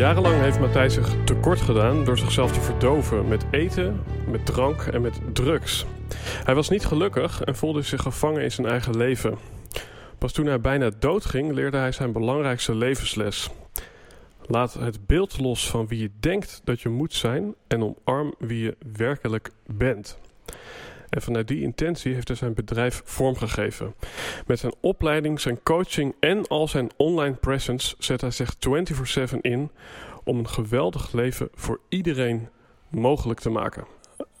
Jarenlang heeft Matthijs zich tekort gedaan door zichzelf te verdoven met eten, met drank en met drugs. Hij was niet gelukkig en voelde zich gevangen in zijn eigen leven. Pas toen hij bijna doodging, leerde hij zijn belangrijkste levensles. Laat het beeld los van wie je denkt dat je moet zijn en omarm wie je werkelijk bent. En vanuit die intentie heeft hij zijn bedrijf vormgegeven. Met zijn opleiding, zijn coaching en al zijn online presence zet hij zich 24/7 in om een geweldig leven voor iedereen mogelijk te maken.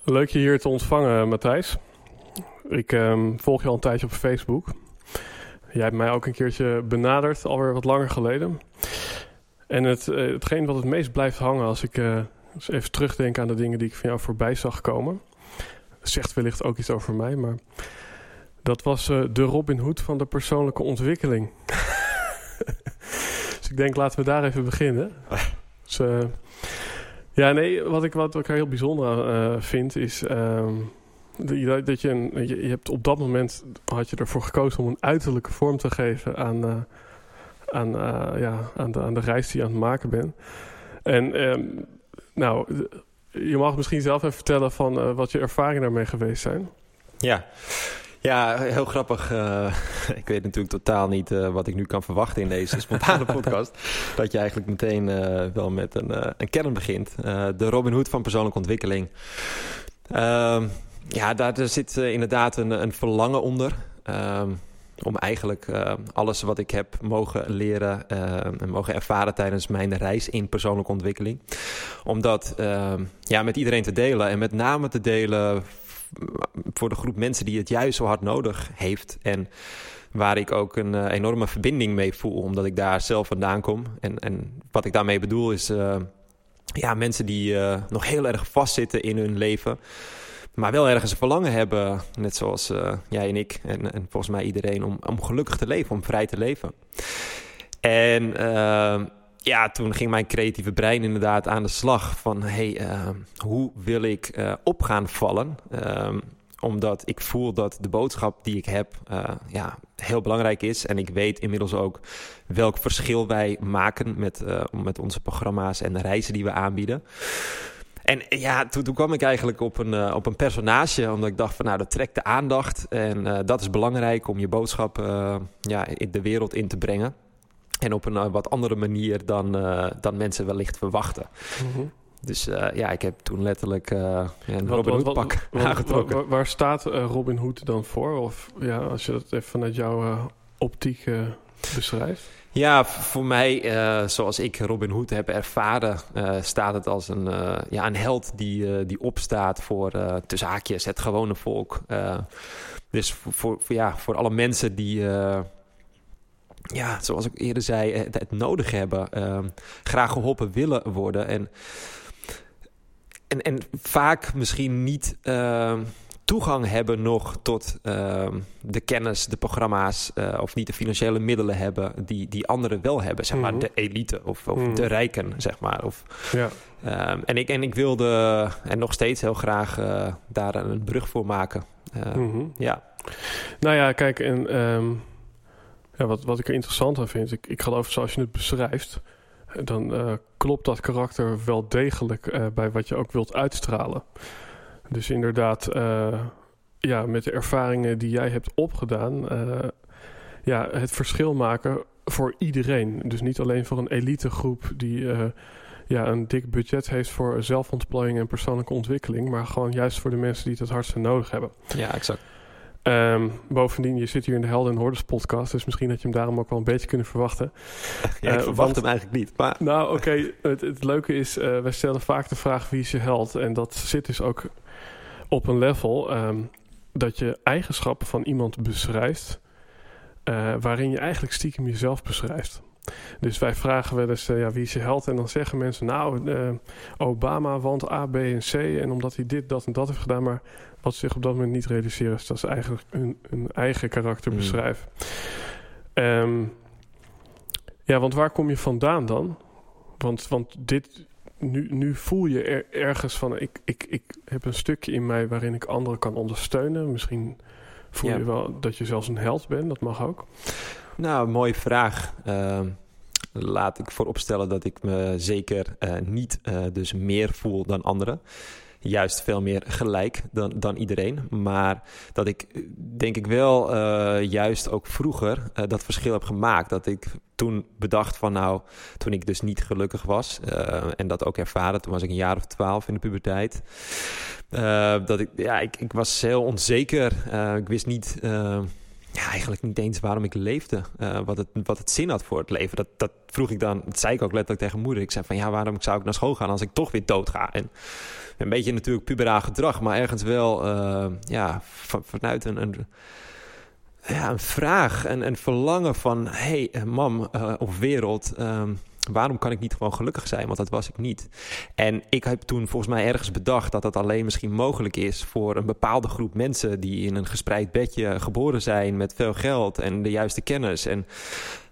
Leuk je hier te ontvangen, Matthijs. Ik ehm, volg je al een tijdje op Facebook. Jij hebt mij ook een keertje benaderd, alweer wat langer geleden. En het, uh, hetgeen wat het meest blijft hangen als ik uh, even terugdenk aan de dingen die ik van jou voorbij zag komen zegt wellicht ook iets over mij, maar dat was uh, de Robin Hood van de persoonlijke ontwikkeling. dus ik denk, laten we daar even beginnen. Dus, uh, ja, nee, wat ik, wat ik heel bijzonder uh, vind is... Uh, dat je, je, hebt op dat moment had je ervoor gekozen om een uiterlijke vorm te geven aan, aan, ja, aan, de, aan de reis die je aan het maken bent. En ehm, nou, je mag misschien zelf even vertellen van uh, wat je ervaringen daarmee geweest zijn. Ja, ja heel grappig. Uh, ik weet natuurlijk totaal niet uh, wat ik nu kan verwachten in deze spontane podcast. Dat je eigenlijk meteen wel met een, een kern begint. de Robin Hood van persoonlijke ontwikkeling. Ehm, ja, daar zit inderdaad een, een verlangen onder. Ehm, om eigenlijk uh, alles wat ik heb mogen leren uh, en mogen ervaren tijdens mijn reis in persoonlijke ontwikkeling. Om dat uh, ja, met iedereen te delen en met name te delen voor de groep mensen die het juist zo hard nodig heeft. En waar ik ook een enorme verbinding mee voel, omdat ik daar zelf vandaan kom. En, en wat ik daarmee bedoel is ja, mensen die nog heel erg vastzitten in hun leven maar wel ergens verlangen hebben, net zoals uh, jij en ik en, en, volgens mij iedereen, om, om gelukkig te leven, om vrij te leven. En uh, ja, toen ging mijn creatieve brein inderdaad aan de slag van, hey, uh, hoe wil ik op gaan vallen? Ehm, omdat ik voel dat de boodschap die ik heb ja, heel belangrijk is. En ik weet inmiddels ook welk verschil wij maken met, met onze programma's en de reizen die we aanbieden. En ja, toen, toen, kwam ik eigenlijk op een, uh, op een personage, omdat ik dacht van nou, dat trekt de aandacht. En uh, dat is belangrijk om je boodschap uh, ja, in de wereld in te brengen. En op een wat andere manier dan, dan mensen wellicht verwachten. Mm -hmm. Dus ja, ik heb toen letterlijk een Robin Hood pak aangetrokken. Waar, waar staat Robin Hood dan voor? Of ja, als je dat even vanuit jouw optiek beschrijft? Ja, voor mij, uh, zoals ik Robin Hood heb ervaren, uh, staat het als een, uh, ja, een held die, die opstaat voor tussen het gewone volk. dus voor, ja, voor alle mensen die, ja, zoals ik eerder zei, het, nodig hebben, graag geholpen willen worden. En, en, en vaak misschien niet toegang hebben nog tot uh, de kennis, de programma's uh, of niet de financiële middelen hebben die, die anderen wel hebben. Zeg maar mm -hmm. de elite of, of mm -hmm. de rijken, zeg maar. Of, ja. um, en, ik, en ik wilde en nog steeds heel graag uh, daar een brug voor maken. Mm -hmm. Ja. Nou ja, kijk, en um, ja, wat, wat ik er interessant aan vind, ik, ik geloof zoals je het beschrijft, dan klopt dat karakter wel degelijk bij wat je ook wilt uitstralen. Dus inderdaad, uh, ja, met de ervaringen die jij hebt opgedaan, uh, ja, het verschil maken voor iedereen. Dus niet alleen voor een elitegroep die uh, ja, een dik budget heeft voor zelfontplooiing en persoonlijke ontwikkeling, maar gewoon juist voor de mensen die het het hardste nodig hebben. Ja, exact. Ehm, bovendien, je zit hier in de Helden en Hordes podcast, dus misschien dat je hem daarom ook wel een beetje kunnen verwachten. Ja, ik Eh, verwacht want- hem eigenlijk niet. Maar Nou, oké, het, het leuke is, eh, wij stellen vaak de vraag wie is je held? En dat zit dus ook op een level ehm, dat je eigenschappen van iemand beschrijft, eh, waarin je eigenlijk stiekem jezelf beschrijft. Dus wij vragen wel eens, eh, ja, wie is je held? En dan zeggen mensen, nou, eh, Obama, want A, B en C. En omdat hij dit, dat en dat heeft gedaan. Maar wat ze zich op dat moment niet realiseren, is dat ze eigenlijk hun, hun eigen karakter Mm. beschrijven. Ehm, ja, want waar kom je vandaan dan? Want, want dit, nu, nu voel je er, ergens van, ik, ik, ik heb een stukje in mij waarin ik anderen kan ondersteunen. Misschien voel Ja. je wel dat je zelfs een held bent, dat mag ook. Nou, mooie vraag. Ehm, laat ik vooropstellen dat ik me zeker eh, niet eh, dus meer voel dan anderen. Juist veel meer gelijk dan, dan iedereen. Maar dat ik denk ik wel eh, juist ook vroeger eh, dat verschil heb gemaakt. Dat ik toen bedacht van nou, toen ik dus niet gelukkig was. eh, en dat ook ervaren, toen was ik een jaar of twaalf in de puberteit. dat ik, ja, ik, ik was heel onzeker. Ik wist niet... ja, eigenlijk niet eens waarom ik leefde. eh, wat, het, wat het zin had voor het leven. Dat, dat vroeg ik dan, dat zei ik ook letterlijk tegen moeder. Ik zei van ja, waarom zou ik naar school gaan als ik toch weer dood ga? En een beetje natuurlijk puberaal gedrag, maar ergens wel eh, ja, van- vanuit een, een, ja, een vraag en een verlangen van... hé, hey, mam eh, of wereld, ehm, waarom kan ik niet gewoon gelukkig zijn? Want dat was ik niet. En ik heb toen volgens mij ergens bedacht dat dat alleen misschien mogelijk is... voor een bepaalde groep mensen die in een gespreid bedje geboren zijn... met veel geld en de juiste kennis. En,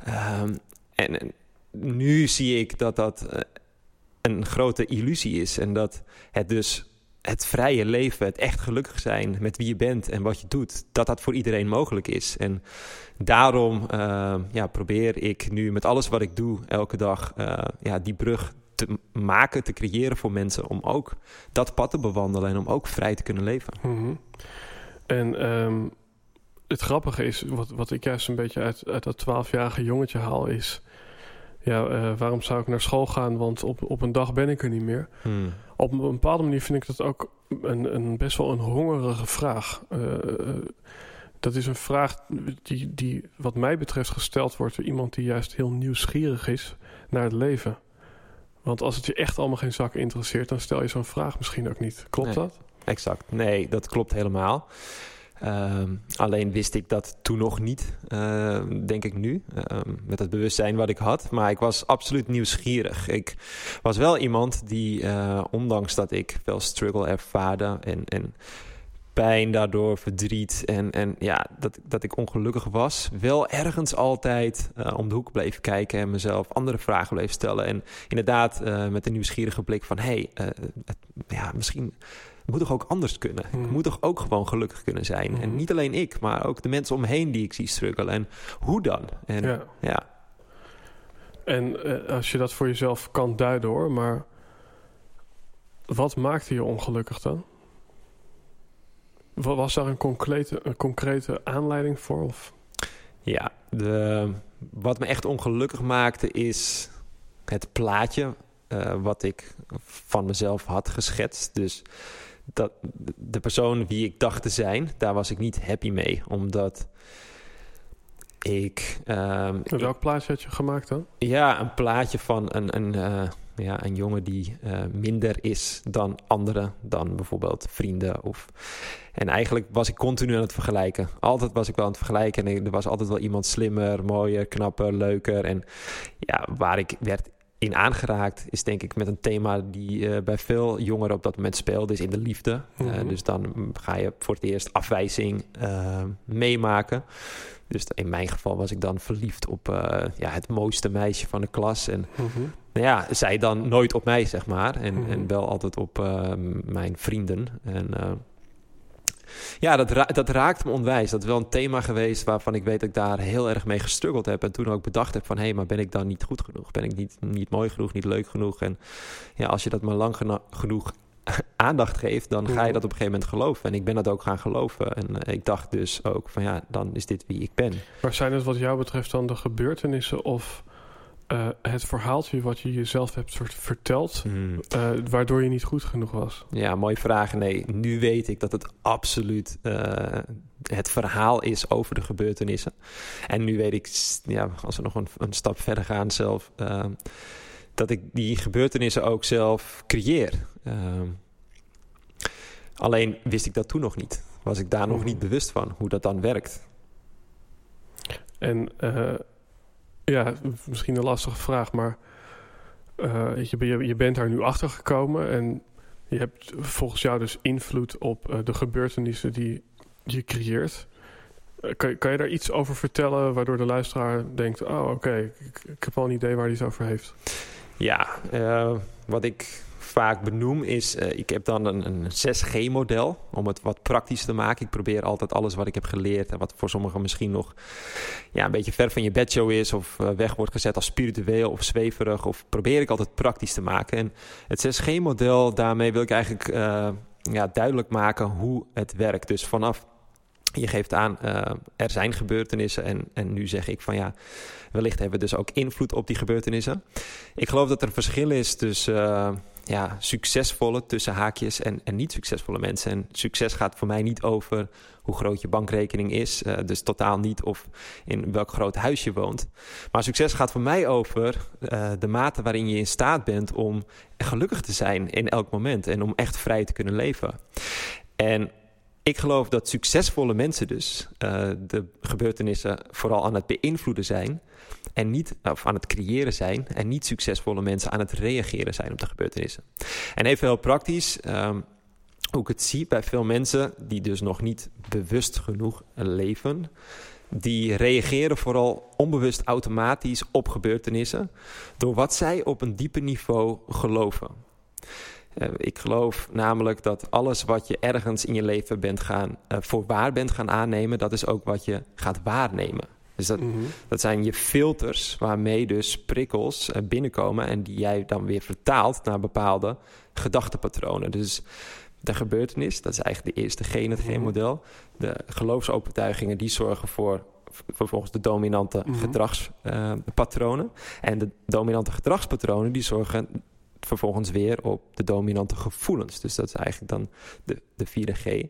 ehm, en, nu zie ik dat dat eh, een grote illusie is. En dat het dus het vrije leven, het echt gelukkig zijn met wie je bent en wat je doet, dat dat voor iedereen mogelijk is. En daarom eh, ja, probeer ik nu met alles wat ik doe elke dag eh, ja, die brug te maken, te creëren voor mensen om ook dat pad te bewandelen en om ook vrij te kunnen leven. Mhm. En ehm, het grappige is, wat, wat ik juist een beetje uit, uit dat twaalfjarige jongetje haal, is... Ja, eh, waarom zou ik naar school gaan? Want op, op een dag ben ik er niet meer. Hmm. Op een bepaalde manier vind ik dat ook een, een best wel een hongerige vraag. Eh, eh, dat is een vraag die, die wat mij betreft gesteld wordt door iemand die juist heel nieuwsgierig is naar het leven. Want als het je echt allemaal geen zak interesseert, dan stel je zo'n vraag misschien ook niet. Klopt Nee. dat? Exact. Nee, dat klopt helemaal. Ehm, alleen wist ik dat toen nog niet, ehm, denk ik nu, ehm, met het bewustzijn wat ik had. Maar ik was absoluut nieuwsgierig. Ik was wel iemand die, eh, ondanks dat ik veel struggle ervaarde en, en pijn daardoor, verdriet en, en ja, dat, dat ik ongelukkig was, wel ergens altijd eh, om de hoek bleef kijken en mezelf andere vragen bleef stellen. En inderdaad eh, met een nieuwsgierige blik van, hé, hey, ja, misschien het moet toch ook anders kunnen. Ik Mhm. moet toch ook gewoon gelukkig kunnen zijn. En Mhm. niet alleen ik, maar ook de mensen om me heen die ik zie struggelen. En hoe dan? En ja, Ja. En eh, als je dat voor jezelf kan duiden hoor, maar wat maakte je ongelukkig dan? Wa- Was daar een concrete, een concrete aanleiding voor? Of? ja de, wat me echt ongelukkig maakte is het plaatje eh, wat ik van mezelf had geschetst. Dus dat, de persoon wie ik dacht te zijn, daar was ik niet happy mee. Omdat ik... En welk plaatje had je gemaakt dan? Ja, een plaatje van een, een, eh, ja, een jongen die eh, minder is dan anderen, dan bijvoorbeeld vrienden. Of... En eigenlijk was ik continu aan het vergelijken. Altijd was ik wel aan het vergelijken en er was altijd wel iemand slimmer, mooier, knapper, leuker. En ja, waar ik werd in aangeraakt is denk ik met een thema die eh, bij veel jongeren op dat moment speelde, is in de liefde. Eh, Mhm. dus dan ga je voor het eerst afwijzing eh, meemaken. Dus in mijn geval was ik dan verliefd op ja, het mooiste meisje van de klas. En Mhm. nou ja, zij dan nooit op mij, zeg maar. En, Mhm. en wel altijd op mijn vrienden. En ja, dat, ra dat raakt me onwijs. Dat is wel een thema geweest waarvan ik weet dat ik daar heel erg mee gestruggeld heb. En toen ook bedacht heb van... hé, hey, maar ben ik dan niet goed genoeg? Ben ik niet, niet mooi genoeg, niet leuk genoeg? En ja, als je dat maar lang geno- genoeg aandacht geeft... dan ga je Mhm. dat op een gegeven moment geloven. En ik ben dat ook gaan geloven. En eh, ik dacht dus ook van ja, dan is dit wie ik ben. Maar zijn het wat jou betreft dan de gebeurtenissen of eh, het verhaaltje wat je jezelf hebt soort verteld, Hmm. eh, waardoor je niet goed genoeg was? Ja, mooie vraag. Nee, nu weet ik dat het absoluut eh, het verhaal is over de gebeurtenissen. En nu weet ik, ja, als we nog een, een stap verder gaan zelf, dat ik die gebeurtenissen ook zelf creëer. Alleen wist ik dat toen nog niet. Was ik daar nog Mhm. niet bewust van hoe dat dan werkt. En ja, misschien een lastige vraag, maar eh, je, je, bent daar nu achter gekomen en je hebt volgens jou dus invloed op eh, de gebeurtenissen die je creëert. Eh, kan, je- kan je daar iets over vertellen waardoor de luisteraar denkt: Oh, oké, ik, ik heb wel een idee waar hij het over heeft? Ja, wat ik vaak benoem is, eh, ik heb dan een, een 6G-model om het wat praktisch te maken. Ik probeer altijd alles wat ik heb geleerd en wat voor sommigen misschien nog ja, een beetje ver van je bedshow is of eh, weg wordt gezet als spiritueel of zweverig, of probeer ik altijd praktisch te maken. En het 6G-model, daarmee wil ik eigenlijk eh, ja, duidelijk maken hoe het werkt. Dus vanaf je geeft aan, er zijn gebeurtenissen en, en nu zeg ik van ja, wellicht hebben we dus ook invloed op die gebeurtenissen. Ik geloof dat er een verschil is tussen ja, succesvolle tussen haakjes en, en niet succesvolle mensen. En succes gaat voor mij niet over hoe groot je bankrekening is, eh, dus totaal niet of in welk groot huis je woont. Maar succes gaat voor mij over eh, de mate waarin je in staat bent om gelukkig te zijn in elk moment en om echt vrij te kunnen leven. En ik geloof dat succesvolle mensen dus eh, de gebeurtenissen vooral aan het beïnvloeden zijn en niet of aan het creëren zijn en niet succesvolle mensen aan het reageren zijn op de gebeurtenissen. En even heel praktisch, ehm, hoe ik het zie bij veel mensen die dus nog niet bewust genoeg leven, die reageren vooral onbewust automatisch op gebeurtenissen door wat zij op een dieper niveau geloven. Eh, ik geloof namelijk dat alles wat je ergens in je leven bent gaan, eh, voor waar bent gaan aannemen, dat is ook wat je gaat waarnemen. Dus dat, Mhm. dat zijn je filters waarmee dus prikkels eh, binnenkomen en die jij dan weer vertaalt naar bepaalde gedachtepatronen. Dus de gebeurtenis, dat is eigenlijk de eerste G in het Mhm. De geloofsovertuigingen die zorgen voor vervolgens de dominante Mhm. gedragspatronen. en de dominante gedragspatronen die zorgen vervolgens weer op de dominante gevoelens. Dus dat is eigenlijk dan de, de vierde G.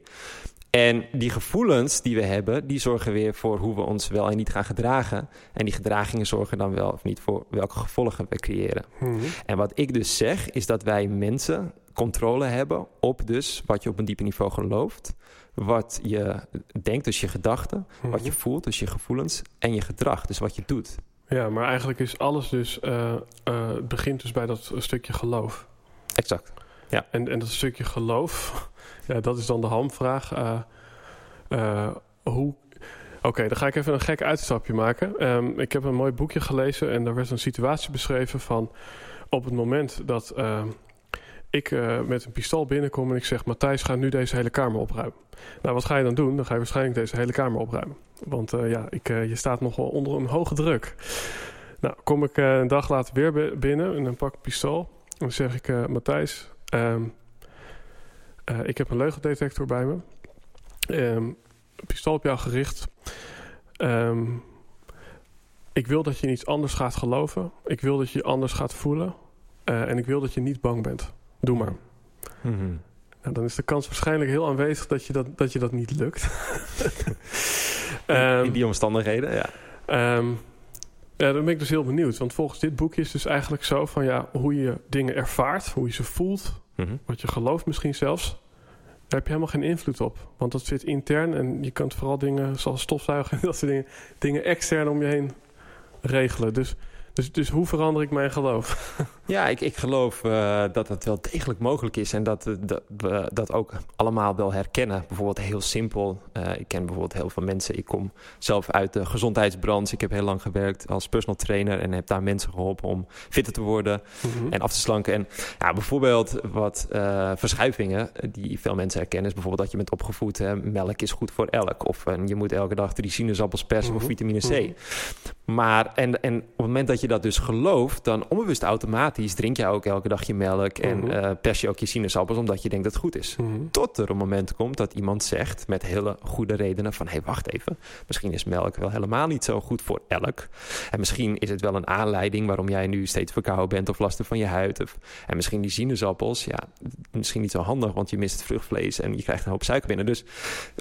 En die gevoelens die we hebben, die zorgen weer voor hoe we ons wel en niet gaan gedragen. En die gedragingen zorgen dan wel of niet voor welke gevolgen we creëren. Mhm. En wat ik dus zeg, is dat wij mensen controle hebben op dus wat je op een dieper niveau gelooft. Wat je denkt, dus je gedachten. Wat je Mhm. voelt, dus je gevoelens. En je gedrag, dus wat je doet. Ja, maar eigenlijk is alles dus. eh, eh, het begint dus bij dat stukje geloof. Exact. En, en dat stukje geloof, ja, dat is dan de hamvraag. eh, hoe. Oké, dan ga ik even een gek uitstapje maken. Ehm, ik heb een mooi boekje gelezen en daar werd een situatie beschreven van. Op het moment dat ehm, ik eh, met een pistool binnenkom en ik zeg: Matthijs, ga nu deze hele kamer opruimen. Nou, wat ga je dan doen? Dan ga je waarschijnlijk deze hele kamer opruimen. Want eh, ja, ik, eh, je staat nogal onder een hoge druk. Nou, kom ik een dag later weer bi- binnen en dan pak ik pistool. En dan zeg ik: Matthijs, ehm, eh, ik heb een leugendetector bij me. Een pistool op jou gericht. Ehm, ik wil dat je iets anders gaat geloven. Ik wil dat je anders gaat voelen. En ik wil dat je niet bang bent. Doe maar. Mhm. Nou, dan is de kans waarschijnlijk heel aanwezig dat je dat, dat, je dat niet lukt. In- Ehm, in die omstandigheden, ja. Ehm, ja, dan ben ik dus heel benieuwd. Want volgens dit boekje is het dus eigenlijk zo van ja, hoe je dingen ervaart, hoe je ze voelt, Mhm. wat je gelooft misschien zelfs, daar heb je helemaal geen invloed op. Want dat zit intern en je kunt vooral dingen zoals stofzuigen en dat soort dingen, dingen extern om je heen regelen. Dus, dus, dus hoe verander ik mijn geloof? Ja, ik, ik geloof eh, dat het wel degelijk mogelijk is en dat, eh, dat we dat ook allemaal wel herkennen. Bijvoorbeeld heel simpel. eh, ik ken bijvoorbeeld heel veel mensen. Ik kom zelf uit de gezondheidsbranche. Ik heb heel lang gewerkt als personal trainer en heb daar mensen geholpen om fitter te worden Mhm. en af te slanken. En ja, bijvoorbeeld wat verschuivingen die veel mensen herkennen, is bijvoorbeeld dat je bent opgevoed, hè, melk is goed voor elk. Of je moet elke dag drie sinaasappels persen Mhm. voor vitamine C. Mhm. Maar en, en op het moment dat je dat dus gelooft, dan onbewust automatisch automatisch drink je ook elke dag je melk en eh, pers je ook je sinaasappels omdat je denkt dat het goed is. Mhm. Tot er een moment komt dat iemand zegt met hele goede redenen van... hé, hey, wacht even, misschien is melk wel helemaal niet zo goed voor elk. En misschien is het wel een aanleiding waarom jij nu steeds verkouden bent... of last hebt van je huid. Of, en misschien die sinaasappels, ja, misschien niet zo handig... want je mist het vruchtvlees en je krijgt een hoop suiker binnen. Dus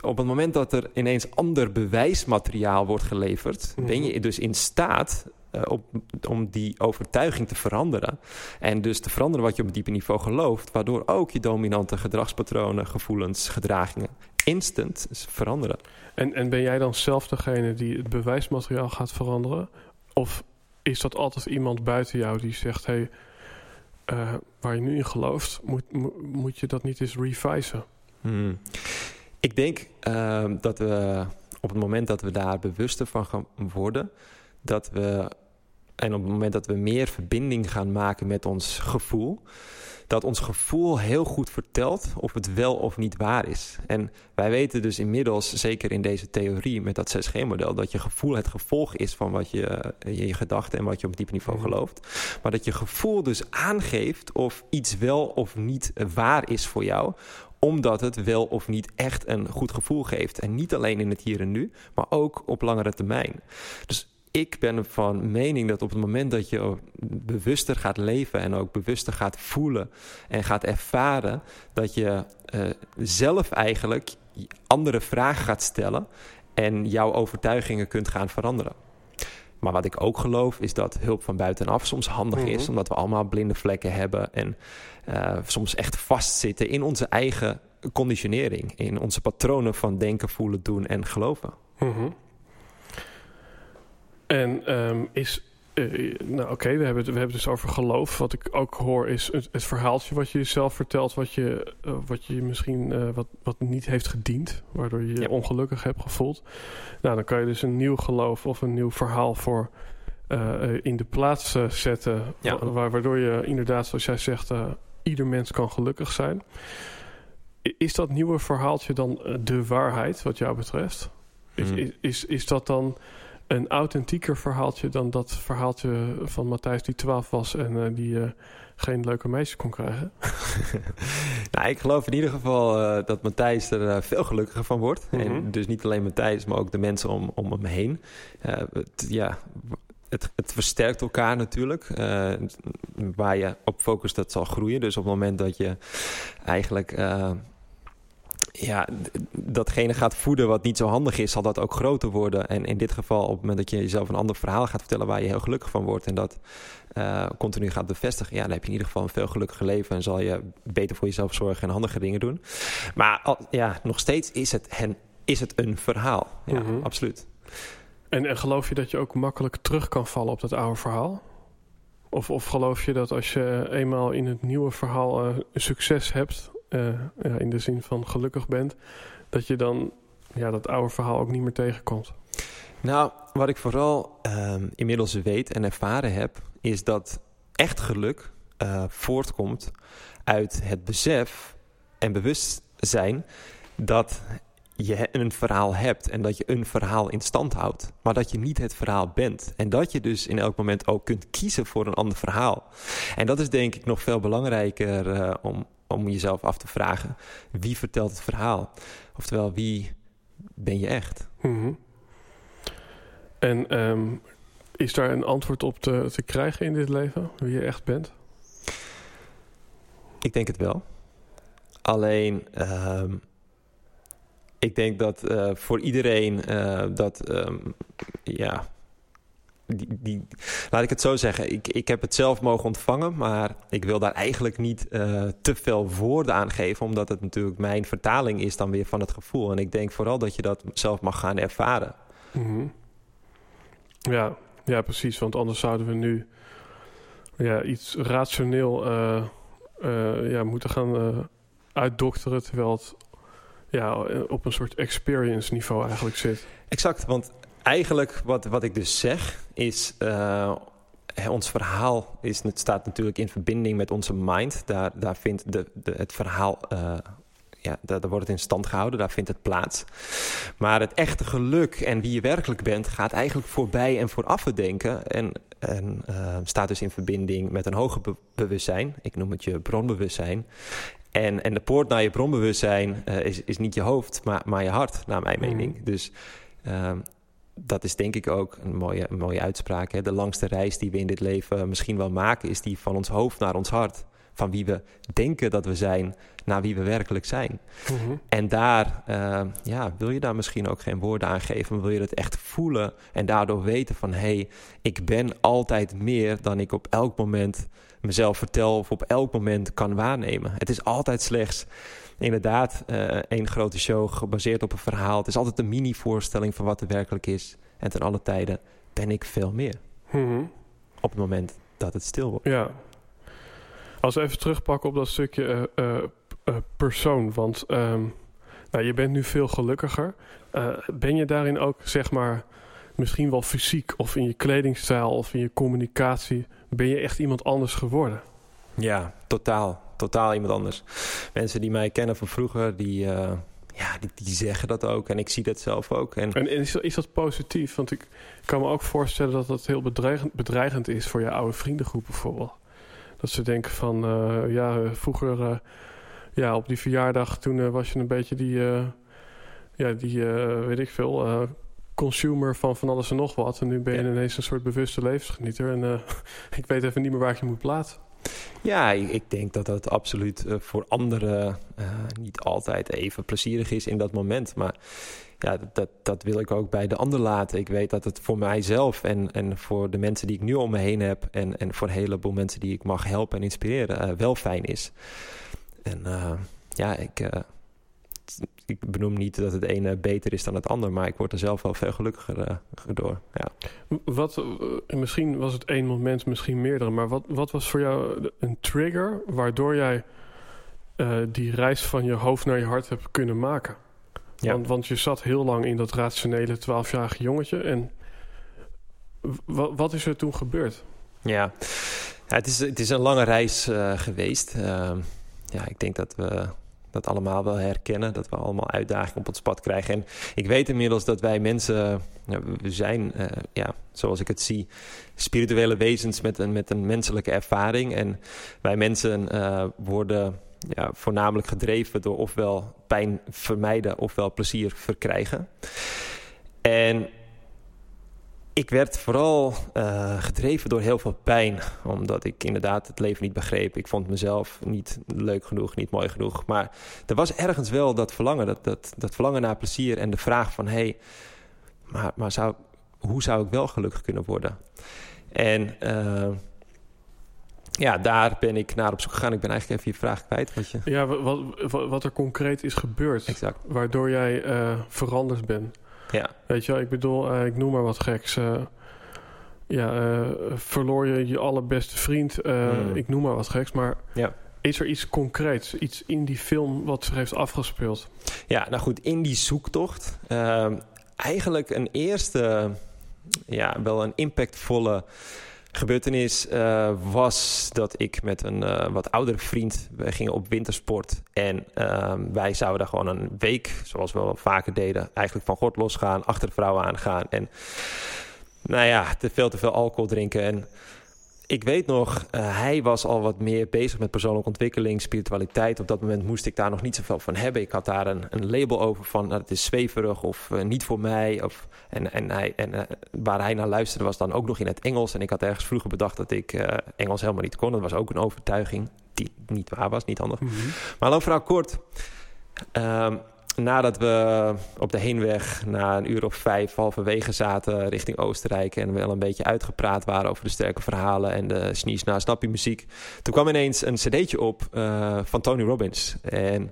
op het moment dat er ineens ander bewijsmateriaal wordt geleverd... Mhm. ben je dus in staat... eh, op, om die overtuiging te veranderen. En dus te veranderen wat je op een diepe niveau gelooft, waardoor ook je dominante gedragspatronen, gevoelens, gedragingen instant veranderen. En, en ben jij dan zelf degene die het bewijsmateriaal gaat veranderen? Of is dat altijd iemand buiten jou die zegt: hé, hey, eh, waar je nu in gelooft, moet, moet, moet je dat niet eens revisen? Hmm. Ik denk ehm, dat we op het moment dat we daar bewuster van gaan worden, dat we en op het moment dat we meer verbinding gaan maken met ons gevoel, dat ons gevoel heel goed vertelt of het wel of niet waar is. En wij weten dus inmiddels, zeker in deze theorie met dat 6G-model, dat je gevoel het gevolg is van wat je, je, je gedachten en wat je op diep niveau Mhm. gelooft. Maar dat je gevoel dus aangeeft of iets wel of niet waar is voor jou omdat het wel of niet echt een goed gevoel geeft. En niet alleen in het hier en nu, maar ook op langere termijn. Dus ik ben van mening dat op het moment dat je bewuster gaat leven en ook bewuster gaat voelen en gaat ervaren, dat je uh, zelf eigenlijk andere vragen gaat stellen en jouw overtuigingen kunt gaan veranderen. Maar wat ik ook geloof is dat hulp van buitenaf soms handig Mhm. is, omdat we allemaal blinde vlekken hebben en uh, soms echt vastzitten in onze eigen conditionering, in onze patronen van denken, voelen, doen en geloven. Mhm. En um, is. Uh, nou, oké, okay, we, hebben het, we hebben het dus over geloof. Wat ik ook hoor is het, het verhaaltje wat je jezelf vertelt, wat je, uh, wat je misschien uh, wat, wat niet heeft gediend, waardoor je je ja. ongelukkig hebt gevoeld. Nou, dan kan je dus een nieuw geloof of een nieuw verhaal voor in de plaats zetten, ja. wa waardoor je inderdaad, zoals jij zegt, ieder mens kan gelukkig zijn. Is dat nieuwe verhaaltje dan de waarheid, wat jou betreft? Is, Hmm. is, is, is dat dan een authentieker verhaaltje dan dat verhaaltje van Matthijs die 12 was en uh, die uh, geen leuke meisjes kon krijgen? nou, ik geloof in ieder geval uh, dat Matthijs er veel gelukkiger van wordt. Mhm. En dus niet alleen Matthijs, maar ook de mensen om, om hem heen. Het, ja, het, het, versterkt elkaar natuurlijk. Uh, waar je op focust, dat zal groeien. Dus op het moment dat je eigenlijk uh, ja, datgene gaat voeden wat niet zo handig is, zal dat ook groter worden. En in dit geval, op het moment dat je jezelf een ander verhaal gaat vertellen waar je heel gelukkig van wordt en dat uh, continu gaat bevestigen, ja, dan heb je in ieder geval een veel gelukkiger leven en zal je beter voor jezelf zorgen en handige dingen doen. Maar al, ja, nog steeds is het, hen, is het een verhaal. Ja, Mhm. absoluut. En, en geloof je dat je ook makkelijk terug kan vallen op dat oude verhaal? Of, of geloof je dat als je eenmaal in het nieuwe verhaal uh, succes hebt, uh, ja, in de zin van gelukkig bent, dat je dan ja, dat oude verhaal ook niet meer tegenkomt? Nou, wat ik vooral uh, inmiddels weet en ervaren heb, is dat echt geluk uh, voortkomt uit het besef en bewustzijn dat je een verhaal hebt en dat je een verhaal in stand houdt, maar dat je niet het verhaal bent. En dat je dus in elk moment ook kunt kiezen voor een ander verhaal. En dat is denk ik nog veel belangrijker uh, om, om jezelf af te vragen: wie vertelt het verhaal? Oftewel, wie ben je echt? Mm -hmm. En um, is daar een antwoord op te, te krijgen in dit leven, wie je echt bent? Ik denk het wel. Alleen. Um, ik denk dat uh, voor iedereen uh, dat, um, ja, die, die, laat ik het zo zeggen. Ik, ik heb het zelf mogen ontvangen, maar ik wil daar eigenlijk niet uh, te veel woorden aan geven, omdat het natuurlijk mijn vertaling is dan weer van het gevoel. En ik denk vooral dat je dat zelf mag gaan ervaren. Mm -hmm. Ja, ja, precies. Want anders zouden we nu ja, iets rationeel ja, moeten gaan uitdokteren, terwijl het ja, op een soort experience niveau eigenlijk zit. Exact, want eigenlijk wat, wat ik dus zeg is... Uh, ons verhaal is, het staat natuurlijk in verbinding met onze mind. Daar, daar vindt de, de, het verhaal uh, ja, daar, daar wordt het in stand gehouden, daar vindt het plaats. Maar het echte geluk en wie je werkelijk bent, gaat eigenlijk voorbij en vooraf te denken. En, en uh, staat dus in verbinding met een hoger be bewustzijn. Ik noem het je bronbewustzijn. En, en de poort naar je bronbewustzijn uh, is, is niet je hoofd, maar, maar je hart, naar mijn mening. Mm. Dus uh, dat is denk ik ook een mooie, een mooie uitspraak. Hè? De langste reis die we in dit leven misschien wel maken, is die van ons hoofd naar ons hart. Van wie we denken dat we zijn, naar wie we werkelijk zijn. Mm -hmm. En daar uh, ja, wil je daar misschien ook geen woorden aan geven, maar wil je het echt voelen en daardoor weten van hé, hey, ik ben altijd meer dan ik op elk moment mezelf vertel of op elk moment kan waarnemen. Het is altijd slechts inderdaad uh, één grote show gebaseerd op een verhaal. Het is altijd een mini-voorstelling van wat er werkelijk is. En ten alle tijden ben ik veel meer. Mm -hmm. Op het moment dat het stil wordt. Ja. Als we even terugpakken op dat stukje uh, uh, persoon. Want um, nou, je bent nu veel gelukkiger. ben je daarin ook, zeg maar, misschien wel fysiek of in je kledingstijl of in je communicatie... ben je echt iemand anders geworden? Ja, totaal totaal iemand anders. Mensen die mij kennen van vroeger, die, uh, ja, die, die, zeggen dat ook. En ik zie dat zelf ook. En, en is, is dat positief? Want ik kan me ook voorstellen dat dat heel bedreigend, bedreigend is voor je oude vriendengroep bijvoorbeeld. Dat ze denken van, uh, ja, vroeger, uh, ja, op die verjaardag, toen was je een beetje die, ja, die, weet ik veel, consumer van van alles en nog wat. En nu ben je ja. ineens een soort bewuste levensgenieter. En ik weet even niet meer waar ik je moet plaatsen. Ja, ik denk dat dat absoluut uh, voor anderen uh, niet altijd even plezierig is in dat moment. Maar ja, dat, dat wil ik ook bij de ander laten. Ik weet dat het voor mijzelf en, en voor de mensen die ik nu om me heen heb... en, en voor een heleboel mensen die ik mag helpen en inspireren, uh, wel fijn is. En ja, ik ik benoem niet dat het ene beter is dan het ander, maar ik word er zelf wel veel gelukkiger uh, door. Ja. Wat, uh, misschien was het één moment, misschien meerdere, maar wat, wat was voor jou een trigger waardoor jij uh, die reis van je hoofd naar je hart hebt kunnen maken? Ja. Want, want je zat heel lang in dat rationele 12-jarige jongetje en wat is er toen gebeurd? Ja, ja het, is, het is een lange reis geweest. Ehm, ja, ik denk dat we dat allemaal wel herkennen. Dat we allemaal uitdagingen op ons pad krijgen. En ik weet inmiddels dat wij mensen, we zijn, uh, ja, zoals ik het zie, spirituele wezens met een, met een menselijke ervaring. En wij mensen uh, worden ja, voornamelijk gedreven door ofwel pijn vermijden ofwel plezier verkrijgen. En ik werd vooral uh, gedreven door heel veel pijn. Omdat ik inderdaad het leven niet begreep. Ik vond mezelf niet leuk genoeg, niet mooi genoeg. Maar er was ergens wel dat verlangen. Dat, dat, dat verlangen naar plezier. En de vraag van... hé, hey, maar, maar zou, hoe zou ik wel gelukkig kunnen worden? En uh, ja, daar ben ik naar op zoek gegaan. Ik ben eigenlijk even je vraag kwijt. Wat je... Ja, wat, wat, wat er concreet is gebeurd. Exact. Waardoor jij uh, veranderd bent. Ja. Weet je wel, ik bedoel, uh, ik noem maar wat geks. Uh, ja, uh, verloor je je allerbeste vriend. Mm. Ik noem maar wat geks. Maar ja. is er iets concreets, iets in die film wat zich heeft afgespeeld? Ja, nou goed, in die zoektocht. Ehm, eigenlijk een eerste, ja, wel een impactvolle gebeurtenis uh, was dat ik met een uh, wat oudere vriend, we gingen op wintersport. En uh, wij zouden daar gewoon een week, zoals we wel vaker deden, eigenlijk van God losgaan, achter de vrouwen aangaan. En nou ja, te veel te veel alcohol drinken. En ik weet nog, uh, hij was al wat meer bezig met persoonlijke ontwikkeling, spiritualiteit. Op dat moment moest ik daar nog niet zoveel van hebben. Ik had daar een, een label over van nou, het is zweverig of uh, niet voor mij. Of, en en, hij, en uh, waar hij naar luisterde was dan ook nog in het Engels. En ik had ergens vroeger bedacht dat ik Engels helemaal niet kon. Dat was ook een overtuiging die niet waar was, niet handig. Mm -hmm. Maar lang verhaal kort. Um, nadat we op de heenweg na een uur of vijf halverwege zaten richting Oostenrijk en wel een beetje uitgepraat waren over de sterke verhalen en de sneeze na snappie muziek, toen kwam ineens een cd'tje op uh, van Tony Robbins. En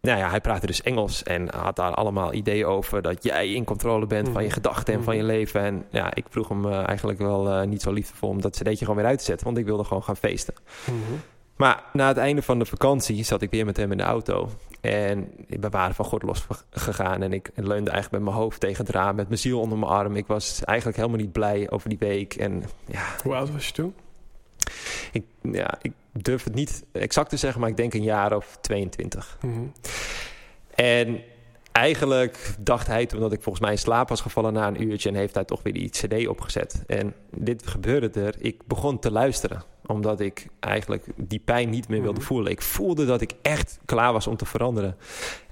nou ja, hij praatte dus Engels en had daar allemaal ideeën over dat jij in controle bent van je gedachten en van je leven. En ja, ik vroeg hem uh, eigenlijk wel uh, niet zo liefdevol om dat cd'tje gewoon weer uit te zetten, want ik wilde gewoon gaan feesten. Mm -hmm. Maar na het einde van de vakantie zat ik weer met hem in de auto. En we waren van God los gegaan. En ik leunde eigenlijk met mijn hoofd tegen het raam, met mijn ziel onder mijn arm. Ik was eigenlijk helemaal niet blij over die week. En, ja, Hoe oud was je toen? Ik, ja, ik durf het niet exact te zeggen, maar ik denk een jaar of 22. Mhm. En eigenlijk dacht hij toen dat ik volgens mij in slaap was gevallen na een uurtje en heeft hij toch weer die CD opgezet. En dit gebeurde er. Ik begon te luisteren omdat ik eigenlijk die pijn niet meer wilde Mhm. voelen. Ik voelde dat ik echt klaar was om te veranderen.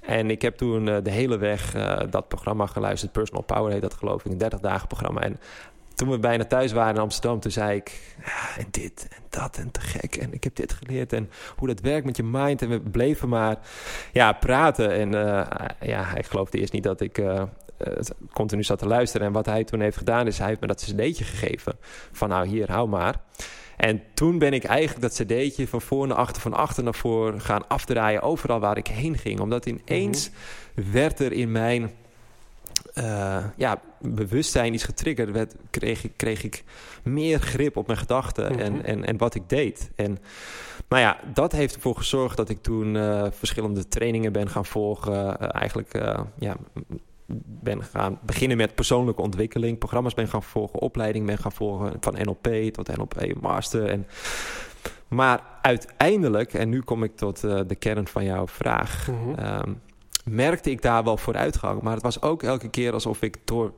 En ik heb toen eh, de hele weg eh, dat programma geluisterd. Personal Power heet dat geloof ik, een 30 dagen programma. En toen we bijna thuis waren in Amsterdam, toen zei ik... Ja, en dit en dat en te gek. En ik heb dit geleerd en hoe dat werkt met je mind. En we bleven maar ja, praten. En eh, ja, hij geloofde eerst niet dat ik... continu zat te luisteren. En wat hij toen heeft gedaan, is hij heeft me dat cd'tje gegeven. Van nou, hier, hou maar. En toen ben ik eigenlijk dat cd'tje van voor naar achter, van achter naar voor gaan afdraaien. Overal waar ik heen ging. Omdat ineens werd er in mijn eh, ja, bewustzijn iets getriggerd. Werd, kreeg, ik, kreeg ik meer grip op mijn gedachten Mhm. en, en, en wat ik deed. En nou ja, dat heeft ervoor gezorgd dat ik toen eh, verschillende trainingen ben gaan volgen. Eh, eigenlijk ja, ben gaan beginnen met persoonlijke ontwikkeling. Programma's ben gaan volgen, opleiding ben gaan volgen. Van NLP tot NLP Master. En, maar uiteindelijk, en nu kom ik tot eh, de kern van jouw vraag... Mhm. Ehm, merkte ik daar wel vooruitgang. Maar het was ook elke keer alsof ik door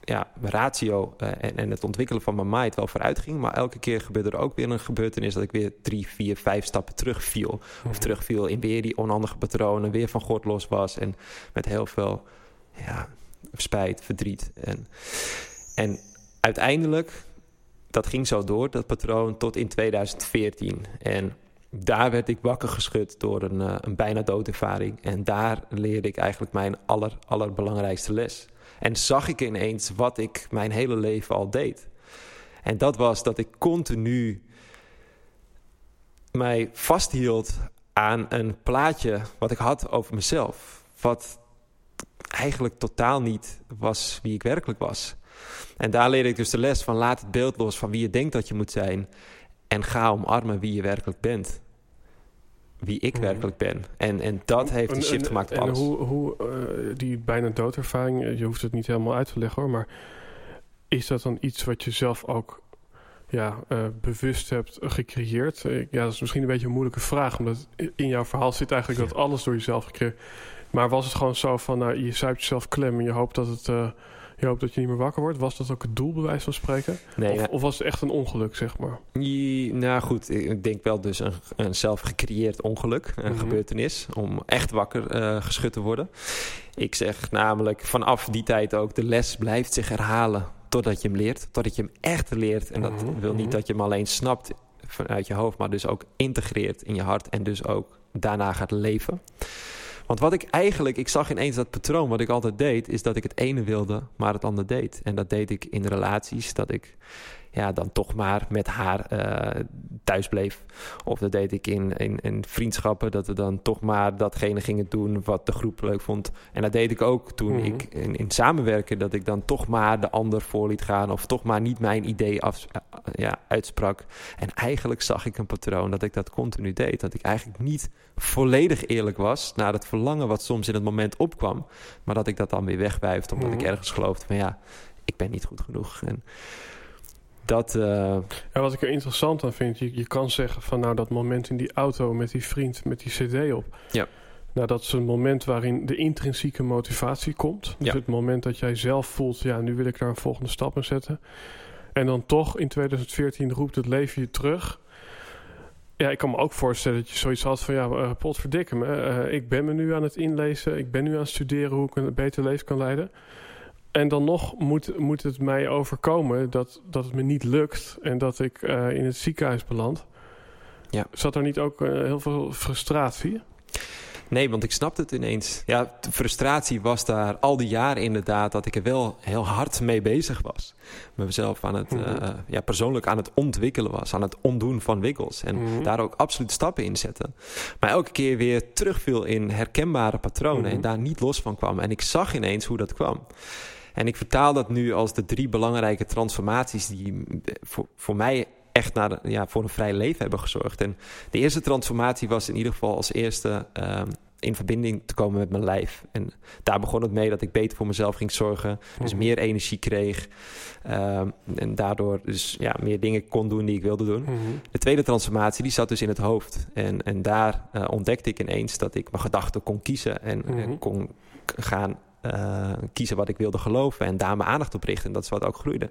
ja, mijn ratio eh, en, en het ontwikkelen van mijn mind wel vooruit ging. Maar elke keer gebeurde er ook weer een gebeurtenis dat ik weer drie, vier, vijf stappen terugviel. Of Mhm. terugviel in weer die onhandige patronen, weer van God los was. En met heel veel ja, spijt, verdriet. En, en uiteindelijk, dat ging zo door, dat patroon, tot in 2014. En daar werd ik wakker geschud door een, eh, een bijna doodervaring. En daar leerde ik eigenlijk mijn aller, allerbelangrijkste les. En zag ik ineens wat ik mijn hele leven al deed. En dat was dat ik continu mij vasthield aan een plaatje wat ik had over mezelf. Wat eigenlijk totaal niet was wie ik werkelijk was. En daar leerde ik dus de les van laat het beeld los van wie je denkt dat je moet zijn. En ga omarmen wie je werkelijk bent. Wie ik Mhm. werkelijk ben. En, en dat heeft een shift gemaakt op en alles. hoe, hoe eh, die bijna doodervaring, eh, je hoeft het niet helemaal uit te leggen hoor, maar is dat dan iets wat je zelf ook ja, eh, bewust hebt gecreëerd? Ja, dat is misschien een beetje een moeilijke vraag, omdat in jouw verhaal zit eigenlijk Ja. dat alles door jezelf gecreëerd. Maar was het gewoon zo van, nou, je zuipt jezelf klem en je hoopt dat het, eh, je hoopt dat je niet meer wakker wordt? Was dat ook het doel, bij wijze van spreken? Nee, of, of was het echt een ongeluk, zeg maar? je- nou goed, ik ik denk wel dus een, een zelf gecreëerd ongeluk, een Mhm. gebeurtenis, om echt wakker eh, geschud te worden. Ik zeg namelijk vanaf die tijd ook, de les blijft zich herhalen totdat je hem leert, totdat je hem echt leert. En dat Mhm, wil niet mhm. dat je hem alleen snapt vanuit je hoofd, maar dus ook integreert in je hart en dus ook daarna gaat leven. Want wat ik eigenlijk, ik zag ineens dat patroon, wat ik altijd deed, is dat ik het ene wilde, maar het andere deed. En dat deed ik in relaties, dat ik ja, dan toch maar met haar eh, thuis bleef. Of dat deed ik in, in, in vriendschappen, dat we dan toch maar datgene gingen doen wat de groep leuk vond. En dat deed ik ook toen Mhm. ik in, in samenwerken, dat ik dan toch maar de ander voor liet gaan. Of toch maar niet mijn idee af, eh, ja, uitsprak. En eigenlijk zag ik een patroon dat ik dat continu deed. Dat ik eigenlijk niet volledig eerlijk was naar het verlangen wat soms in het moment opkwam. Maar dat ik dat dan weer wegwijfde omdat Mhm. ik ergens geloofde van ja, ik ben niet goed genoeg. En dat, eh, Ja, wat ik er interessant aan vind, je, je kan zeggen van nou dat moment in die auto met die vriend met die cd op. Ja. Nou, dat is een moment waarin de intrinsieke motivatie komt. Dus Ja. het moment dat jij zelf voelt, ja, nu wil ik daar een volgende stap in zetten. En dan toch in 2014 roept het leven je terug. Ja, ik kan me ook voorstellen dat je zoiets had van... ja, uh, potverdikke me, uh, ik ben me nu aan het inlezen... ik ben nu aan het studeren hoe ik een beter leven kan leiden... En dan nog moet, moet het mij overkomen dat, dat het me niet lukt... en dat ik uh, in het ziekenhuis beland. Ja. Zat er niet ook uh, heel veel frustratie? Nee, want ik snapte het ineens. Ja, de frustratie was daar al die jaren inderdaad dat ik er wel heel hard mee bezig was. Mezelf aan het, Mhm. uh, ja, persoonlijk aan het ontwikkelen was, aan het ontdoen van wikkels. En Mhm. daar ook absoluut stappen in zetten. Maar elke keer weer terugviel in herkenbare patronen Mhm. en daar niet los van kwam. En ik zag ineens hoe dat kwam. En ik vertaal dat nu als de drie belangrijke transformaties die voor, voor mij echt naar de, ja, voor een vrij leven hebben gezorgd. En de eerste transformatie was in ieder geval als eerste um, in verbinding te komen met mijn lijf. En daar begon het mee dat ik beter voor mezelf ging zorgen. Dus Mhm. meer energie kreeg. Ehm, en daardoor dus ja, meer dingen kon doen die ik wilde doen. Mhm. De tweede transformatie die zat dus in het hoofd. En, en daar eh, ontdekte ik ineens dat ik mijn gedachten kon kiezen. En, Mhm. kon gaan eh, kiezen wat ik wilde geloven. En daar mijn aandacht op richten. En dat is wat ook groeide.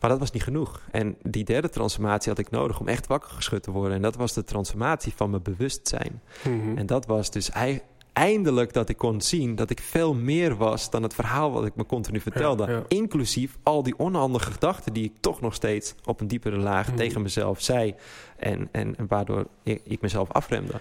Maar dat was niet genoeg. En die derde transformatie had ik nodig om echt wakker geschud te worden. En dat was de transformatie van mijn bewustzijn. Mhm. En dat was dus ei- eindelijk dat ik kon zien dat ik veel meer was dan het verhaal wat ik me continu vertelde. Ja, ja. Inclusief al die onhandige gedachten die ik toch nog steeds op een diepere laag Mhm. tegen mezelf zei. En, en, en waardoor ik, ik mezelf afremde.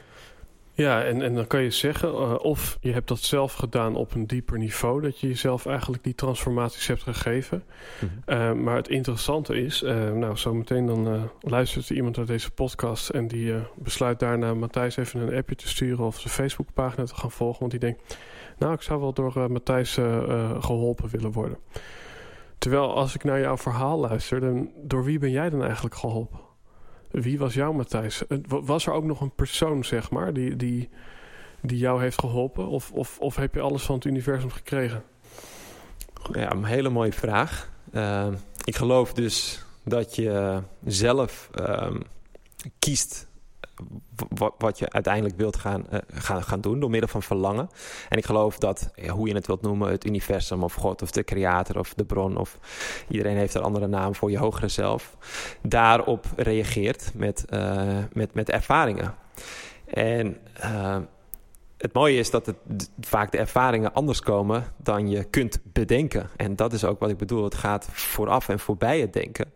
Ja, en, en dan kan je zeggen, eh, of je hebt dat zelf gedaan op een dieper niveau, dat je jezelf eigenlijk die transformaties hebt gegeven. Mhm. Eh, maar het interessante is, eh, nou, zometeen dan luistert er iemand naar deze podcast en die besluit daarna Matthijs even een appje te sturen of zijn Facebookpagina te gaan volgen, want die denkt, nou, ik zou wel door Matthijs eh, eh, geholpen willen worden. Terwijl als ik naar jouw verhaal luister, dan door wie ben jij dan eigenlijk geholpen? Wie was jouw Matthijs? Eh, wa- Was er ook nog een persoon, zeg maar, die, die, die jou heeft geholpen? Of, of, of heb je alles van het universum gekregen? Ja, een hele mooie vraag. Ehm, ik geloof dus dat je zelf ehm, kiest wat je uiteindelijk wilt gaan, eh, gaan, gaan doen door middel van verlangen. En ik geloof dat, hoe je het wilt noemen, het universum of God of de creator of de bron of iedereen heeft een andere naam voor je hogere zelf, daarop reageert met, eh, met, met ervaringen. En eh, het mooie is dat het vaak de ervaringen anders komen dan je kunt bedenken. En dat is ook wat ik bedoel. Het gaat vooraf en voorbij het denken.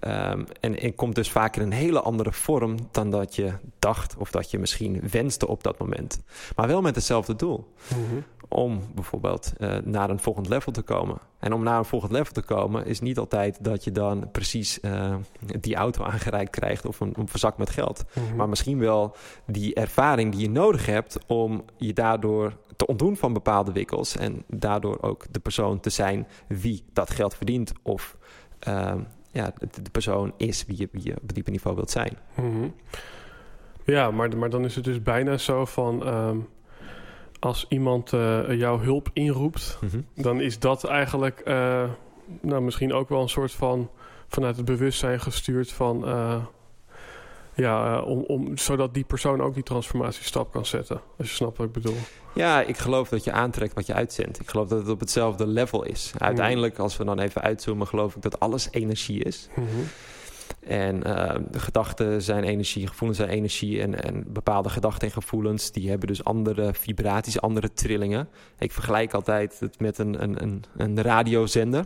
Ehm, en, en komt dus vaak in een hele andere vorm dan dat je dacht of dat je misschien wenste op dat moment. Maar wel met hetzelfde doel. Om bijvoorbeeld eh, naar een volgend level te komen. En om naar een volgend level te komen is niet altijd dat je dan precies eh, die auto aangereikt krijgt of een, een verzak met geld. Mhm. Maar misschien wel die ervaring die je nodig hebt om je daardoor te ontdoen van bepaalde wikkels. En daardoor ook de persoon te zijn wie dat geld verdient. Of ehm, ja, de, persoon is wie je, wie je op diepe niveau wilt zijn. Mhm. Ja, maar, maar dan is het dus bijna zo van... ehm, als iemand eh, jouw hulp inroept... dan is dat eigenlijk eh, nou, misschien ook wel een soort van... vanuit het bewustzijn gestuurd van... eh, ja, eh, om, om, zodat die persoon ook die transformatiestap kan zetten. Als je snapt wat ik bedoel. Ja, ik geloof dat je aantrekt wat je uitzendt. Ik geloof dat het op hetzelfde level is. Uiteindelijk, als we dan even uitzoomen, geloof ik dat alles energie is. En eh, de gedachten zijn energie, gevoelens zijn energie. En, en bepaalde gedachten en gevoelens, die hebben dus andere vibraties, andere trillingen. Ik vergelijk altijd het met een, een, een, een radiozender.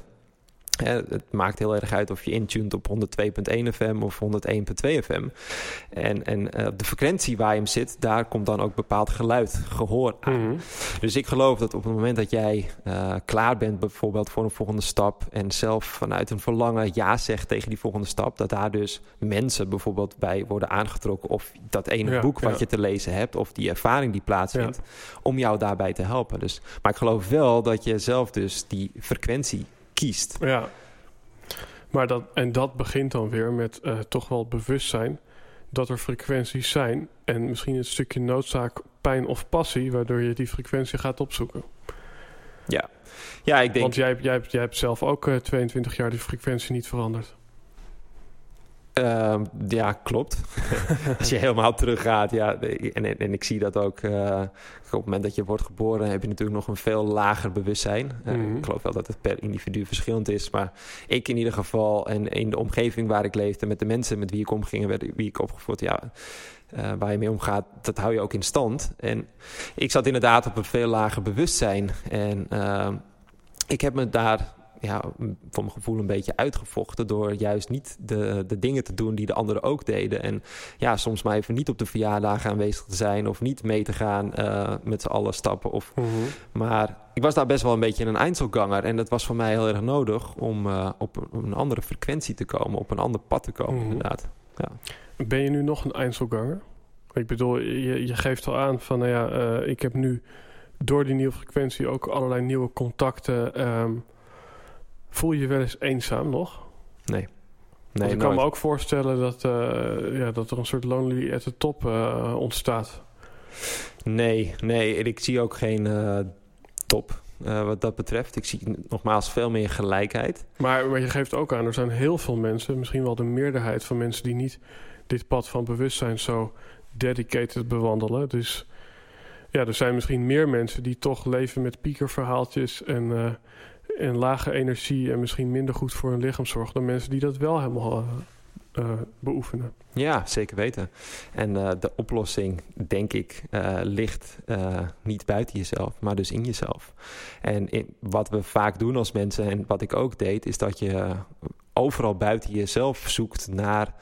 Het maakt heel erg uit of je intuned op 102.1 FM of 101.2 FM. En, en eh, op de frequentie waar je hem zit, daar komt dan ook bepaald geluid, gehoor aan. Mhm. Dus ik geloof dat op het moment dat jij eh, klaar bent, bijvoorbeeld voor een volgende stap, en zelf vanuit een verlangen ja zegt tegen die volgende stap, dat daar dus mensen bijvoorbeeld bij worden aangetrokken, of dat ene Ja, boek wat je te lezen hebt, of die ervaring die plaatsvindt, om jou daarbij te helpen. Dus, maar ik geloof wel dat je zelf dus die frequentie kiest. Ja. Maar dat, en dat begint dan weer met eh, toch wel het bewustzijn dat er frequenties zijn. En misschien een stukje noodzaak, pijn of passie, waardoor je die frequentie gaat opzoeken. Ja, ja ik denk. Want jij, hebt- jij, jij hebt zelf ook eh, 22 jaar die frequentie niet veranderd. Ehm, ja, klopt. Als je helemaal teruggaat, ja, en, en, en ik zie dat ook. eh, op het moment dat je wordt geboren, heb je natuurlijk nog een veel lager bewustzijn. Eh, Mhm. Ik geloof wel dat het per individu verschillend is, maar ik in ieder geval en in de omgeving waar ik leefde, met de mensen met wie ik omging en wie ik opgevoed, ja, eh, waar je mee omgaat, dat hou je ook in stand. En ik zat inderdaad op een veel lager bewustzijn en ehm, ik heb me daar ja, voor mijn gevoel een beetje uitgevochten door juist niet de, de dingen te doen die de anderen ook deden. En ja, soms maar even niet op de verjaardagen aanwezig te zijn of niet mee te gaan eh, met z'n allen stappen. Of, maar ik was daar best wel een beetje een eindselganger en dat was voor mij heel erg nodig om eh, op, een, andere frequentie te komen, op een ander pad te komen, Mhm. inderdaad. Ben je nu nog een Einzelganger? Ik bedoel, je, je geeft al aan van, nou ja, eh, ik heb nu door die nieuwe frequentie ook allerlei nieuwe contacten. ehm, voel je je wel eens eenzaam nog? Nee. Nee, ik kan me ook voorstellen dat, eh, ja, dat er een soort lonely at the top eh, ontstaat. Nee, nee. Ik zie ook geen uh, top wat dat betreft. Ik zie nogmaals veel meer gelijkheid. Maar, maar je geeft ook aan, er zijn heel veel mensen, misschien wel de meerderheid van mensen die niet dit pad van bewustzijn zo dedicated bewandelen. Dus ja, er zijn misschien meer mensen die toch leven met piekerverhaaltjes en, en lage energie en misschien minder goed voor hun lichaam zorgen dan mensen die dat wel helemaal uh, uh, beoefenen. Ja, zeker weten. En de oplossing, denk ik, ligt niet buiten jezelf, maar dus in jezelf. En in, wat we vaak doen als mensen, en wat ik ook deed, is dat je overal buiten jezelf zoekt naar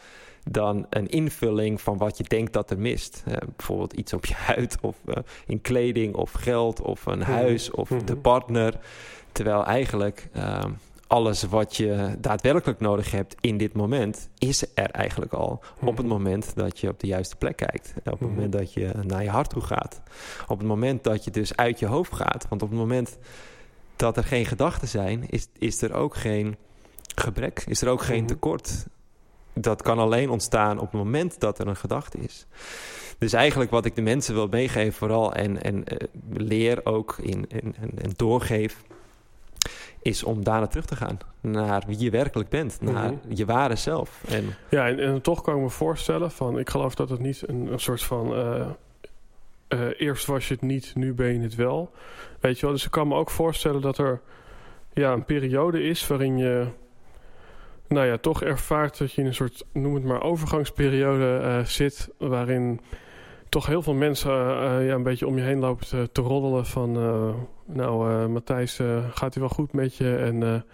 dan een invulling van wat je denkt dat er mist. Uh, bijvoorbeeld iets op je huid of uh, in kleding of geld of een mhm. huis of mm -hmm. de partner. Terwijl eigenlijk uh, alles wat je daadwerkelijk nodig hebt in dit moment, is er eigenlijk al. Mm -hmm. Op het moment dat je op de juiste plek kijkt. Op het mm -hmm. moment dat je naar je hart toe gaat. Op het moment dat je dus uit je hoofd gaat. Want op het moment dat er geen gedachten zijn, is, is er ook geen gebrek. Is er ook geen tekort dat kan alleen ontstaan op het moment dat er een gedachte is. Dus eigenlijk wat ik de mensen wil meegeven, vooral en, en uh, leer ook in, en, en doorgeef, is om daarna terug te gaan. Naar wie je werkelijk bent, naar mm -hmm. je ware zelf. En, ja, en, en, toch kan ik me voorstellen van, ik geloof dat het niet een, een soort van. Uh, uh, eerst was je het niet, nu ben je het wel. Weet je wel, dus ik kan me ook voorstellen dat er ja, een periode is waarin je nou ja, toch ervaart dat je in een soort, noem het maar, overgangsperiode uh, zit. Waarin toch heel veel mensen uh, ja, een beetje om je heen lopen te, te roddelen. Van, nou, Matthijs, gaat hij wel goed met je? En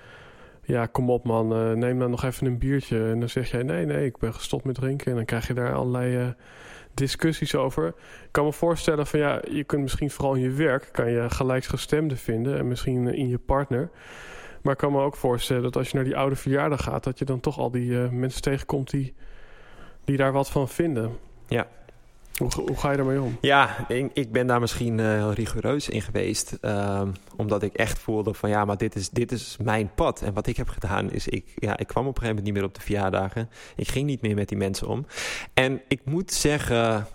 ja, kom op man, neem dan nog even een biertje. En dan zeg jij, nee, nee, ik ben gestopt met drinken. En dan krijg je daar allerlei discussies over. Ik kan me voorstellen van, ja, je kunt misschien vooral in je werk... kan je gelijksgestemden vinden en misschien in je partner... Maar ik kan me ook voorstellen dat als je naar die oude verjaardag gaat, dat je dan toch al die mensen tegenkomt die, die daar wat van vinden. Ja. Hoe, hoe ga je daarmee om? Ja, ik, ik ben daar misschien uh, heel rigoureus in geweest. Um, omdat ik echt voelde van ja, maar dit is, dit is mijn pad. En wat ik heb gedaan is, ik, ja, ik kwam op een gegeven moment niet meer op de verjaardagen. Ik ging niet meer met die mensen om. En ik moet zeggen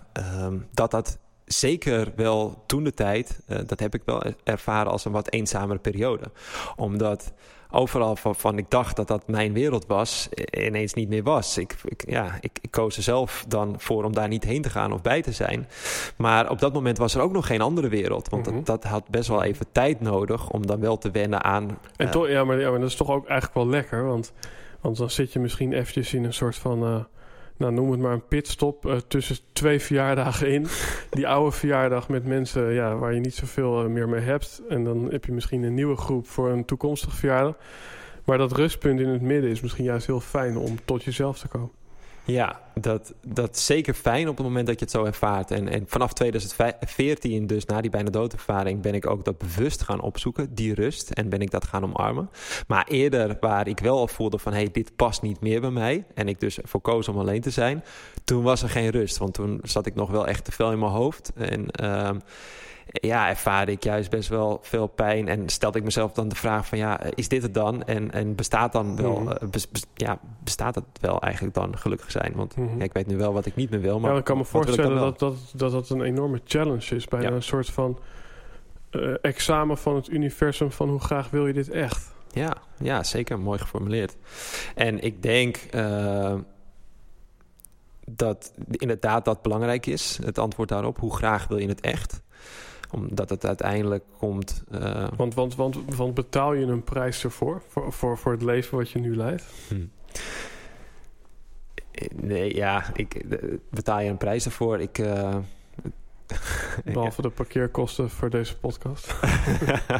um, dat dat zeker wel toen de tijd, uh, dat heb ik wel ervaren als een wat eenzamere periode. Omdat overal van, ik dacht dat dat mijn wereld was, ineens niet meer was. Ik, ik, ja, ik, ik, koos er zelf dan voor om daar niet heen te gaan of bij te zijn. Maar op dat moment was er ook nog geen andere wereld. Want mm -hmm. dat, dat, had best wel even tijd nodig om dan wel te wennen aan... En uh, toch, ja, maar, ja, maar dat is toch ook eigenlijk wel lekker. Want, want dan zit je misschien eventjes in een soort van... Uh nou, noem het maar een pitstop uh, tussen twee verjaardagen in. Die oude verjaardag met mensen ja, waar je niet zoveel uh, meer mee hebt. En dan heb je misschien een nieuwe groep voor een toekomstige verjaardag. Maar dat rustpunt in het midden is misschien juist heel fijn om tot jezelf te komen. Ja, dat, dat is zeker fijn op het moment dat je het zo ervaart. En, en vanaf 2014, dus na die bijna doodervaring, ben ik ook dat bewust gaan opzoeken, die rust. En ben ik dat gaan omarmen. Maar eerder, waar ik wel al voelde van, hé, hey, dit past niet meer bij mij. En ik dus voor om alleen te zijn. Toen was er geen rust, want toen zat ik nog wel echt te veel in mijn hoofd. En... Uh, ja, ervaarde ik juist best wel veel pijn. En stelde ik mezelf dan de vraag van ja, is dit het dan? En, en bestaat dan wel, mm -hmm. bes, bes, ja, bestaat het wel eigenlijk dan gelukkig zijn? Want mm -hmm. ja, ik weet nu wel wat ik niet meer wil. Maar ja, ik kan me voorstellen dat dat, dat dat een enorme challenge is. Bijna ja. een soort van uh, examen van het universum van hoe graag wil je dit echt? Ja, ja zeker. Mooi geformuleerd. En ik denk... Uh, dat inderdaad dat belangrijk is. Het antwoord daarop. Hoe graag wil je het echt? Omdat het uiteindelijk komt. Uh... Want, want, want, want betaal je een prijs ervoor? Voor, voor, voor het leven wat je nu leidt? Hm. Nee, ja, ik betaal je een prijs ervoor. Ik. Uh, Behalve de parkeerkosten voor deze podcast.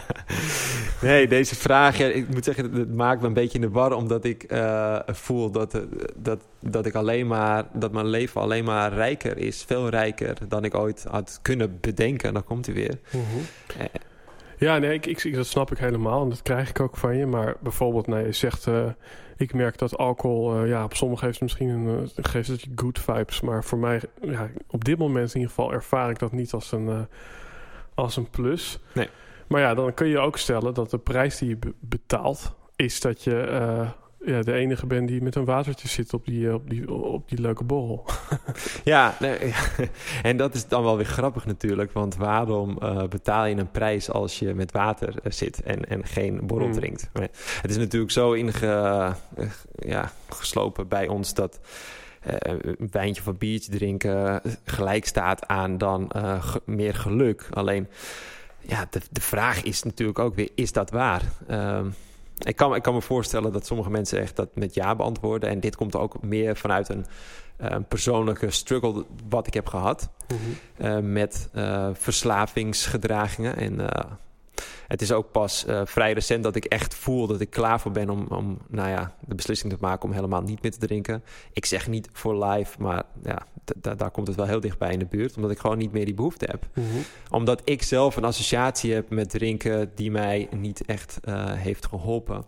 nee, deze vraag, ja, ik moet zeggen, het maakt me een beetje in de war, omdat ik uh, voel dat, dat, dat ik alleen maar, dat mijn leven alleen maar rijker is, veel rijker dan ik ooit had kunnen bedenken. En dan komt hij weer. -huh. uh, ja, nee, ik, ik, dat snap ik helemaal en dat krijg ik ook van je. Maar bijvoorbeeld, nee, je zegt, uh, ik merk dat alcohol, uh, ja, op sommigen heeft het misschien een, uh, geeft het good vibes. Maar voor mij, ja, op dit moment in ieder geval ervaar ik dat niet als een, als een plus. Nee. Maar ja, dan kun je ook stellen dat de prijs die je be betaalt, is dat je ja, de enige ben die met een watertje zit op die, eh, op die, op die leuke borrel. ja, nee, en dat is dan wel weer grappig natuurlijk. Want waarom uh, betaal je een prijs als je met water zit en, en geen borrel mm. drinkt? Het is natuurlijk zo inge, ja, geslopen bij ons dat een wijntje of een biertje drinken gelijk staat aan dan meer geluk. Alleen ja, de, de vraag is natuurlijk ook weer, is dat waar? Ehm, ik, kan, ik kan me voorstellen dat sommige mensen echt dat met ja beantwoorden. En dit komt ook meer vanuit een, een persoonlijke struggle wat ik heb gehad. Mhm. Eh, met uh, verslavingsgedragingen en het is ook pas uh, vrij recent dat ik echt voel dat ik klaar voor ben om, om nou ja, de beslissing te maken om helemaal niet meer te drinken. Ik zeg niet voor life, maar ja, daar komt het wel heel dichtbij in de buurt. Omdat ik gewoon niet meer die behoefte heb. Mm -hmm. Omdat ik zelf een associatie heb met drinken die mij niet echt uh, heeft geholpen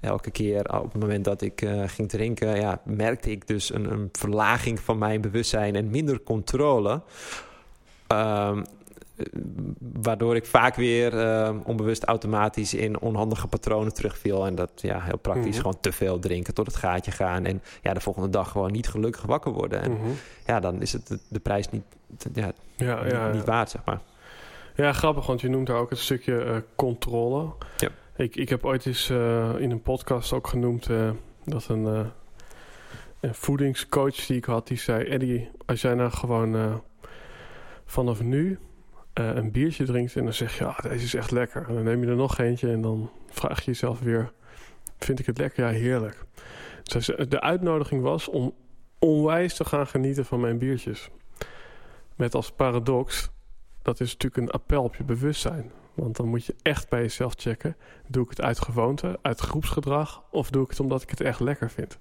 elke keer op het moment dat ik uh, ging drinken, ja, merkte ik dus een, een, verlaging van mijn bewustzijn en minder controle. Um, waardoor ik vaak weer uh, onbewust automatisch in onhandige patronen terugviel. En dat ja, heel praktisch mhm. gewoon te veel drinken tot het gaatje gaan. En ja, de volgende dag gewoon niet gelukkig wakker worden. En mm ja, dan is het de, prijs niet, ja, ja, ja, niet waard, zeg maar. Ja, grappig, want je noemt daar ook het stukje uh, controle. Ja. Ik, ik heb ooit eens uh, in een podcast ook genoemd dat een, een voedingscoach die ik had, die zei... Eddie, als jij nou gewoon vanaf nu uh, een biertje drinkt en dan zeg je, ja, deze is echt lekker. En dan neem je er nog eentje en dan vraag je jezelf weer, vind ik het lekker? Ja, heerlijk. Dus de uitnodiging was om onwijs te gaan genieten van mijn biertjes. Met als paradox, dat is natuurlijk een appel op je bewustzijn. Want dan moet je echt bij jezelf checken. Doe ik het uit gewoonte, uit groepsgedrag... of doe ik het omdat ik het echt lekker vind?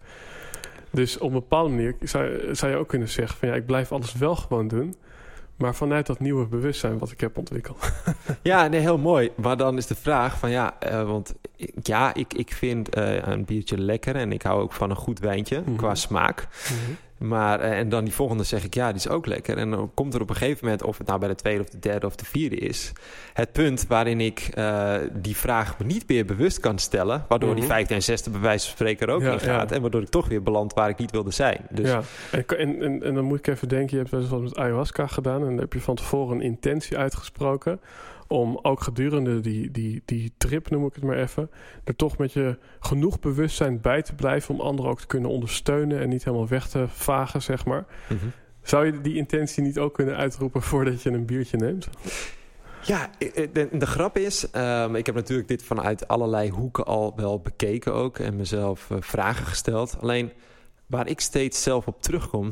Dus op een bepaalde manier zou, zou je ook kunnen zeggen... van ja, ik blijf alles wel gewoon doen... Maar vanuit dat nieuwe bewustzijn wat ik heb ontwikkeld. ja, nee, heel mooi. Maar dan is de vraag van ja, uh, want ja, ik, ik vind uh, een biertje lekker en ik hou ook van een goed wijntje mm -hmm. qua smaak. Mm -hmm. Maar, uh, en dan die volgende zeg ik, ja, die is ook lekker. En dan komt er op een gegeven moment, of het nou bij de tweede of de derde of de vierde is, het punt waarin ik uh, die vraag me niet meer bewust kan stellen, waardoor mm -hmm. die vijfde en zesde bij wijze van spreken ook ja, in gaat. Ja. En waardoor ik toch weer beland waar ik niet wilde zijn. Dus, ja, en, en, en, dan moet ik even denken, je hebt wel eens wat met ayahuasca gedaan en dan heb je van tevoren een intentie uitgesproken om ook gedurende die, die, die trip, noem ik het maar even, er toch met je genoeg bewustzijn bij te blijven om anderen ook te kunnen ondersteunen en niet helemaal weg te vagen, zeg maar. Mm -hmm. Zou je die intentie niet ook kunnen uitroepen voordat je een biertje neemt? Ja, de, de grap is, um, ik heb natuurlijk dit vanuit allerlei hoeken al wel bekeken ook en mezelf uh, vragen gesteld. Alleen waar ik steeds zelf op terugkom,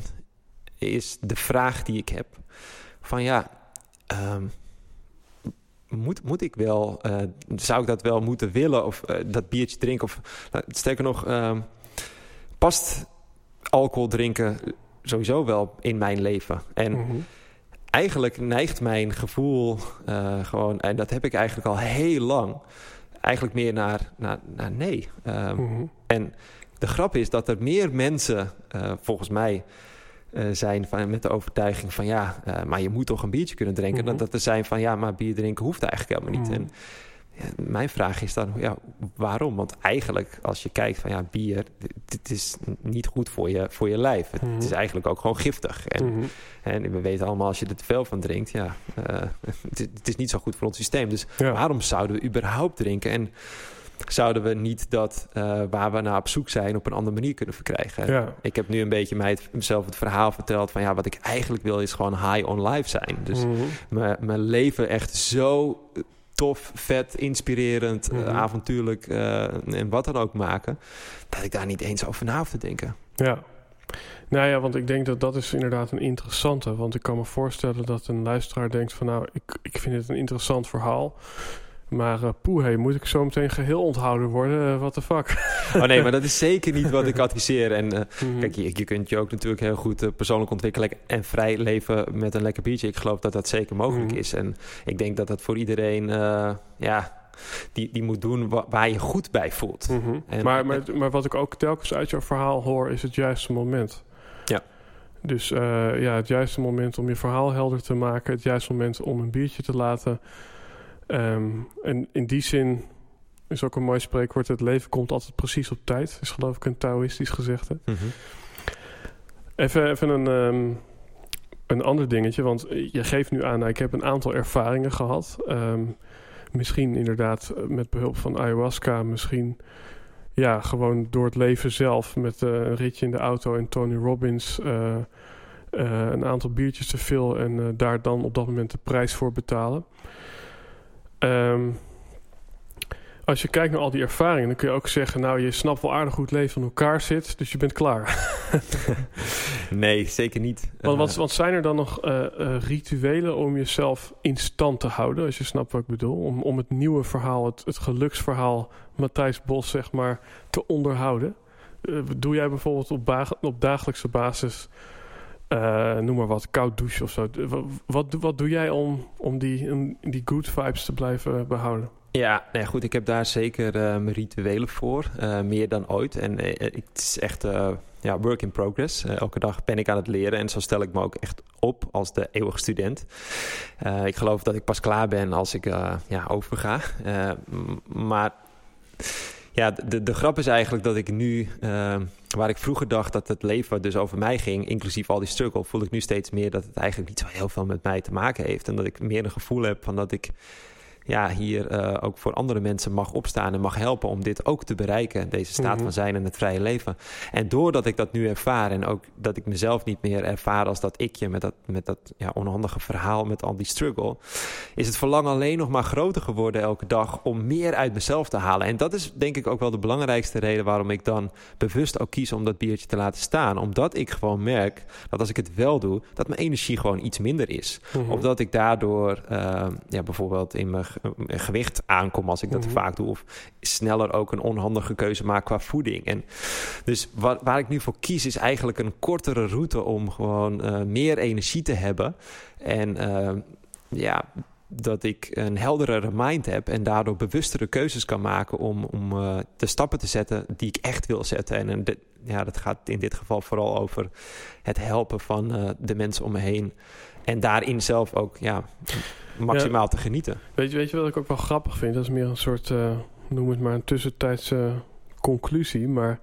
is de vraag die ik heb van ja, um, moet, moet ik wel, uh, zou ik dat wel moeten willen of uh, dat biertje drinken? Of uh, sterker nog, uh, past alcohol drinken sowieso wel in mijn leven? En mm -hmm. eigenlijk neigt mijn gevoel gewoon, en dat heb ik eigenlijk al heel lang, eigenlijk meer naar, naar, naar nee. Mm -hmm. En de grap is dat er meer mensen, volgens mij, uh, zijn van, met de overtuiging van ja, uh, maar je moet toch een biertje kunnen drinken. Mm -hmm. Dat er zijn van ja, maar bier drinken hoeft eigenlijk helemaal niet. Mm -hmm. En ja, mijn vraag is dan, ja, waarom? Want eigenlijk, als je kijkt van ja, bier, dit is niet goed voor je, voor je lijf. Het, mm -hmm. is eigenlijk ook gewoon giftig. En, en we weten allemaal, als je er te veel van drinkt, ja, uh, het, het, is niet zo goed voor ons systeem. Dus ja. waarom zouden we überhaupt drinken? En zouden we niet dat uh, waar we naar op zoek zijn op een andere manier kunnen verkrijgen. Ja. Ik heb nu een beetje mij het, mezelf het verhaal verteld van ja, wat ik eigenlijk wil is gewoon high on life zijn. Dus mm -hmm. mijn leven echt zo tof, vet, inspirerend, mm -hmm. uh, avontuurlijk uh, en wat dan ook maken, dat ik daar niet eens over na hoef te denken. Ja. Nou ja, want ik denk dat dat is inderdaad een interessante. Want ik kan me voorstellen dat een luisteraar denkt van nou, ik, ik vind het een interessant verhaal. Maar uh, poeh, hey, moet ik zo meteen geheel onthouden worden? Uh, what the fuck? Oh nee, maar dat is zeker niet wat ik adviseer. En uh, mm -hmm. kijk, je, je, kunt je ook natuurlijk heel goed persoonlijk ontwikkelen en vrij leven met een lekker biertje. Ik geloof dat dat zeker mogelijk mm -hmm. is. En ik denk dat dat voor iedereen, ja, die, die moet doen wa waar je goed bij voelt. Mm -hmm. en, maar, maar, maar wat ik ook telkens uit jouw verhaal hoor, is het juiste moment. Ja. Dus ja, het juiste moment om je verhaal helder te maken. Het juiste moment om een biertje te laten... Um, en in die zin is ook een mooi spreekwoord. Het leven komt altijd precies op tijd. Is geloof ik een Taoïstisch gezegde. Mhm. Even, even een, ehm, een ander dingetje. Want je geeft nu aan, nou, ik heb een aantal ervaringen gehad. Ehm, misschien inderdaad met behulp van ayahuasca. Misschien ja, gewoon door het leven zelf. Met eh, een ritje in de auto en Tony Robbins. eh, eh, een aantal biertjes te veel. En daar dan op dat moment de prijs voor betalen. Ehm, als je kijkt naar al die ervaringen, dan kun je ook zeggen: Nou, je snapt wel aardig hoe het leven in elkaar zit, dus je bent klaar. Nee, zeker niet. Want, wat, Eh, wat zijn er dan nog eh, eh, rituelen om jezelf in stand te houden, als je snapt wat ik bedoel? Om, om het nieuwe verhaal, het, het geluksverhaal Matthijs Bos, zeg maar, te onderhouden? Doe jij bijvoorbeeld op, op dagelijkse basis, eh, noem maar wat, koud douchen of zo? Wat, wat, wat doe jij om, om die, die good vibes te blijven behouden? Ja, nee, goed, ik heb daar zeker eh, mijn rituelen voor. eh, meer dan ooit. En het is echt ja, work in progress. Elke dag ben ik aan het leren. En zo stel ik me ook echt op als de eeuwige student. Ik geloof dat ik pas klaar ben als ik ja, overga. Maar ja, de, de grap is eigenlijk dat ik nu... eh, waar ik vroeger dacht dat het leven dus over mij ging... inclusief al die struggle... voel ik nu steeds meer dat het eigenlijk niet zo heel veel met mij te maken heeft. En dat ik meer een gevoel heb van dat ik ja, hier eh, ook voor andere mensen mag opstaan en mag helpen om dit ook te bereiken, deze staat Mhm. van zijn en het vrije leven. En doordat ik dat nu ervaar en ook dat ik mezelf niet meer ervaar als dat ikje met dat, met dat ja, onhandige verhaal, met al die struggle, is het verlangen alleen nog maar groter geworden elke dag om meer uit mezelf te halen. En dat is denk ik ook wel de belangrijkste reden waarom ik dan bewust ook kies om dat biertje te laten staan. Omdat ik gewoon merk dat als ik het wel doe, dat mijn energie gewoon iets minder is. Mhm. Of dat ik daardoor eh, ja, bijvoorbeeld in mijn gewicht aankom als ik dat Mhm. vaak doe. Of sneller ook een onhandige keuze maak qua voeding. En dus waar, waar ik nu voor kies is eigenlijk een kortere route om gewoon eh, meer energie te hebben. En eh, ja, dat ik een heldere mind heb en daardoor bewustere keuzes kan maken om, om eh, de stappen te zetten die ik echt wil zetten. En, en ja, dat gaat in dit geval vooral over het helpen van eh, de mensen om me heen. En daarin zelf ook ja, maximaal te genieten. Weet je, weet je wat ik ook wel grappig vind? Dat is meer een soort, eh, noem het maar een tussentijdse conclusie. Maar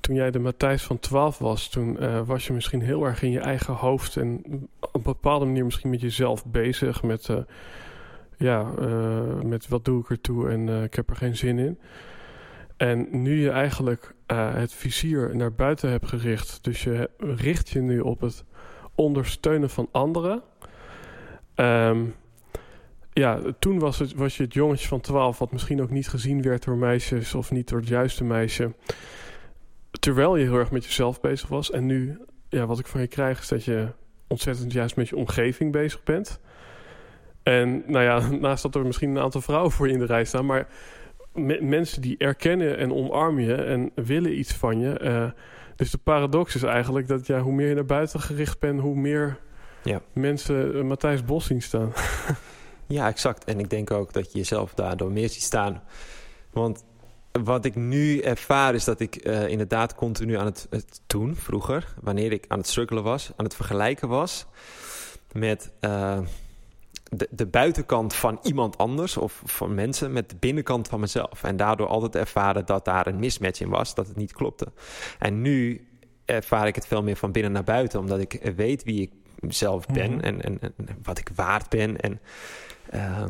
toen jij de Matthijs van 12 was, toen eh, was je misschien heel erg in je eigen hoofd. En op een bepaalde manier misschien met jezelf bezig. Met, eh, ja, met wat doe ik ertoe en ik heb er geen zin in. En nu je eigenlijk het vizier naar buiten hebt gericht. Dus je richt je nu op het ondersteunen van anderen. Ehm, ja, toen was, het, was je het jongetje van 12, wat misschien ook niet gezien werd door meisjes of niet door het juiste meisje. Terwijl je heel erg met jezelf bezig was. En nu, ja, wat ik van je krijg, is dat je ontzettend juist met je omgeving bezig bent. En nou ja, naast dat er misschien een aantal vrouwen voor je in de rij staan, maar me- mensen die erkennen en omarmen je en willen iets van je. eh, dus de paradox is eigenlijk dat ja, hoe meer je naar buiten gericht bent, hoe meer Ja. mensen eh, Matthijs Bos zien staan. Ja, exact. En ik denk ook dat je jezelf daardoor meer ziet staan. Want wat ik nu ervaar is dat ik eh, inderdaad continu aan het, het doen, vroeger, wanneer ik aan het struggelen was, aan het vergelijken was met eh, de, de buitenkant van iemand anders of van mensen met de binnenkant van mezelf. En daardoor altijd ervaren dat daar een mismatch in was, dat het niet klopte. En nu ervaar ik het veel meer van binnen naar buiten, omdat ik weet wie ik zelf ben Mhm. en, en, en wat ik waard ben. En eh,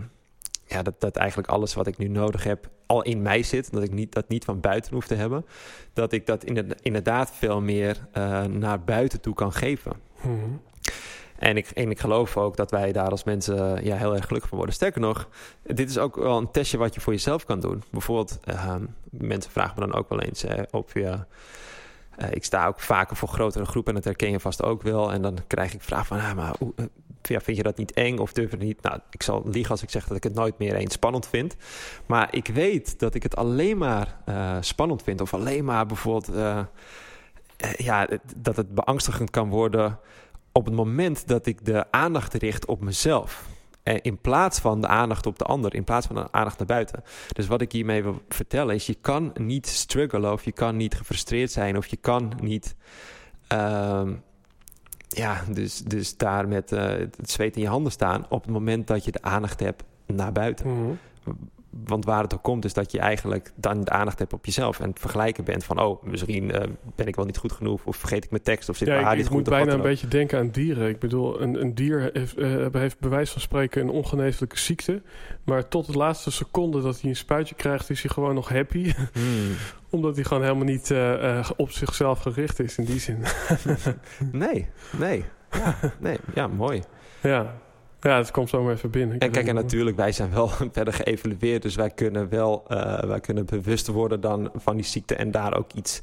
ja, dat, dat eigenlijk alles wat ik nu nodig heb al in mij zit. Dat ik niet, dat niet van buiten hoef te hebben. Dat ik dat inderdaad, inderdaad veel meer eh, naar buiten toe kan geven. Mhm. En ik, ik geloof ook dat wij daar als mensen eh, ja, heel erg gelukkig van worden. Sterker nog, dit is ook wel een testje wat je voor jezelf kan doen. Bijvoorbeeld, eh, mensen vragen me dan ook wel eens eh, of je... eh, ik sta ook vaker voor grotere groepen en dat herken je vast ook wel. En dan krijg ik vragen van, ah, maar hoe, eh, vind je dat niet eng of durf je het niet? Nou, ik zal liegen als ik zeg dat ik het nooit meer eens spannend vind. Maar ik weet dat ik het alleen maar spannend vind. Of alleen maar bijvoorbeeld, ja, dat het beangstigend kan worden op het moment dat ik de aandacht richt op mezelf. En in plaats van de aandacht op de ander, in plaats van de aandacht naar buiten. Dus wat ik hiermee wil vertellen is: je kan niet struggelen of je kan niet gefrustreerd zijn of je kan niet. ehm, ja, dus, dus daar met eh, het zweet in je handen staan op het moment dat je de aandacht hebt naar buiten. Mhm. Want waar het ook komt, is dat je eigenlijk dan de aandacht hebt op jezelf. En het vergelijken bent van, oh, misschien uh, ben ik wel niet goed genoeg. Of vergeet ik mijn tekst. Of zit ja, mijn haar ik, niet ik goed. moet of wat bijna een beetje denken aan dieren. Ik bedoel, een, een dier heeft, eh, heeft bewijs van spreken een ongeneeslijke ziekte. Maar tot de laatste seconde dat hij een spuitje krijgt, is hij gewoon nog happy. Hmm. Omdat hij gewoon helemaal niet eh, eh, op zichzelf gericht is in die zin. Nee, nee. Ja, nee, ja, mooi. ja. Ja, het komt zo maar even binnen. Ik En kijk, en niet natuurlijk, wij zijn wel verder geëvalueerd. Dus wij kunnen wel uh, wij kunnen bewust worden dan van die ziekte en daar ook iets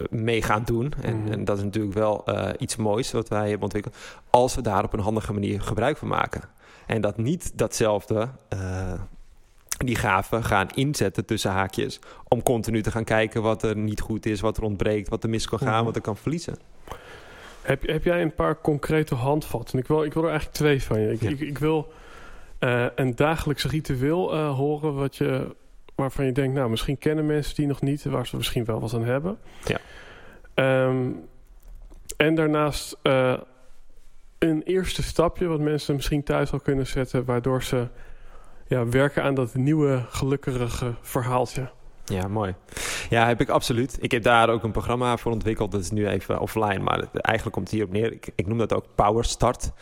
uh, mee gaan doen. En, Mhm. en dat is natuurlijk wel uh, iets moois wat wij hebben ontwikkeld. Als we daar op een handige manier gebruik van maken. En dat niet datzelfde uh, die gaven gaan inzetten tussen haakjes. Om continu te gaan kijken wat er niet goed is, wat er ontbreekt, wat er mis kan gaan, Mhm. wat er kan verliezen. Heb, heb jij een paar concrete handvatten? Ik wil, ik wil er eigenlijk twee van je. Ik, Ja. ik, ik wil eh, een dagelijks ritueel eh, horen wat je, waarvan je denkt... nou, misschien kennen mensen die nog niet... waar ze misschien wel wat aan hebben. Ja. Ehm, en daarnaast eh, een eerste stapje... wat mensen misschien thuis al kunnen zetten... waardoor ze ja, werken aan dat nieuwe, gelukkige verhaaltje. Ja, mooi. Ja, heb ik absoluut. Ik heb daar ook een programma voor ontwikkeld. Dat is nu even offline, maar eigenlijk komt het hierop neer. Ik, ik noem dat ook Power Start.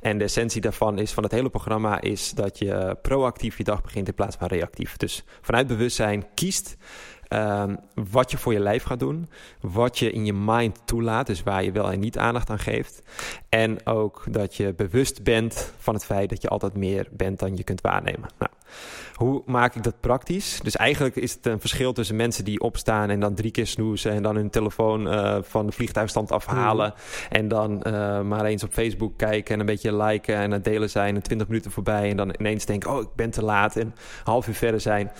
En de essentie daarvan is, van het hele programma, is dat je proactief je dag begint in plaats van reactief. Dus vanuit bewustzijn kiest ehm, wat je voor je lijf gaat doen. Wat je in je mind toelaat, dus waar je wel en niet aandacht aan geeft. En ook dat je bewust bent van het feit dat je altijd meer bent dan je kunt waarnemen. Nou, hoe maak ik dat praktisch? Dus eigenlijk is het een verschil tussen mensen die opstaan en dan drie keer snoezen en dan hun telefoon eh, van de vliegtuigstand afhalen. En dan eh, maar eens op Facebook kijken en een beetje liken en het delen zijn en 20 minuten voorbij. En dan ineens denken, oh ik ben te laat en half uur verder zijn.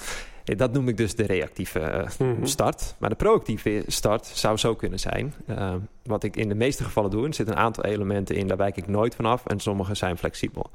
Eh, Dat noem ik dus de reactieve eh, Mhm. start. Maar de proactieve start zou zo kunnen zijn. Eh, wat ik in de meeste gevallen doe, er zitten een aantal elementen in, daar wijk ik nooit vanaf en sommige zijn flexibel.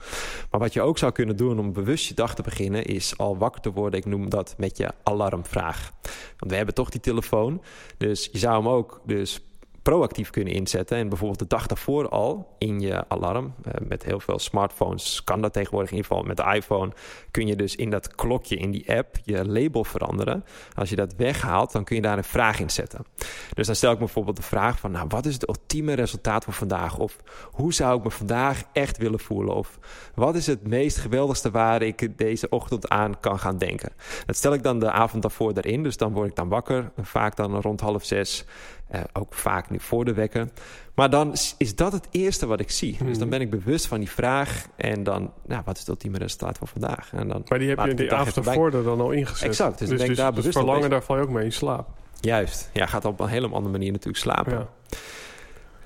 Maar wat je ook zou kunnen doen om bewust je dag te beginnen, is al wakker te worden. Ik noem dat met je alarmvraag. Want we hebben toch die telefoon, dus je zou hem ook dus proactief kunnen inzetten. En bijvoorbeeld de dag daarvoor al in je alarm. eh, met heel veel smartphones kan dat tegenwoordig in ieder geval. Met de iPhone kun je dus in dat klokje in die app je label veranderen. Als je dat weghaalt, dan kun je daar een vraag in zetten. Dus dan stel ik bijvoorbeeld de vraag van... nou, wat is het ultieme resultaat voor vandaag? Of hoe zou ik me vandaag echt willen voelen? Of wat is het meest geweldigste waar ik deze ochtend aan kan gaan denken? Dat stel ik dan de avond daarvoor erin. Dus dan word ik dan wakker. Vaak dan rond half zes. Eh, ook vaak nu voor de wekker. Maar dan is- dat het eerste wat ik zie. Dus dan Mhm. ben ik bewust van die vraag. En dan, nou, wat is het ultieme resultaat van vandaag? En dan, Maar die heb je ik die avond ervoor er dan al ingezet. Exact, dus dan ben ik dus, daar dus bewust verlangen, daar val je ook mee in slaap. Juist. Ja, gaat op een hele andere manier natuurlijk slapen. Ja.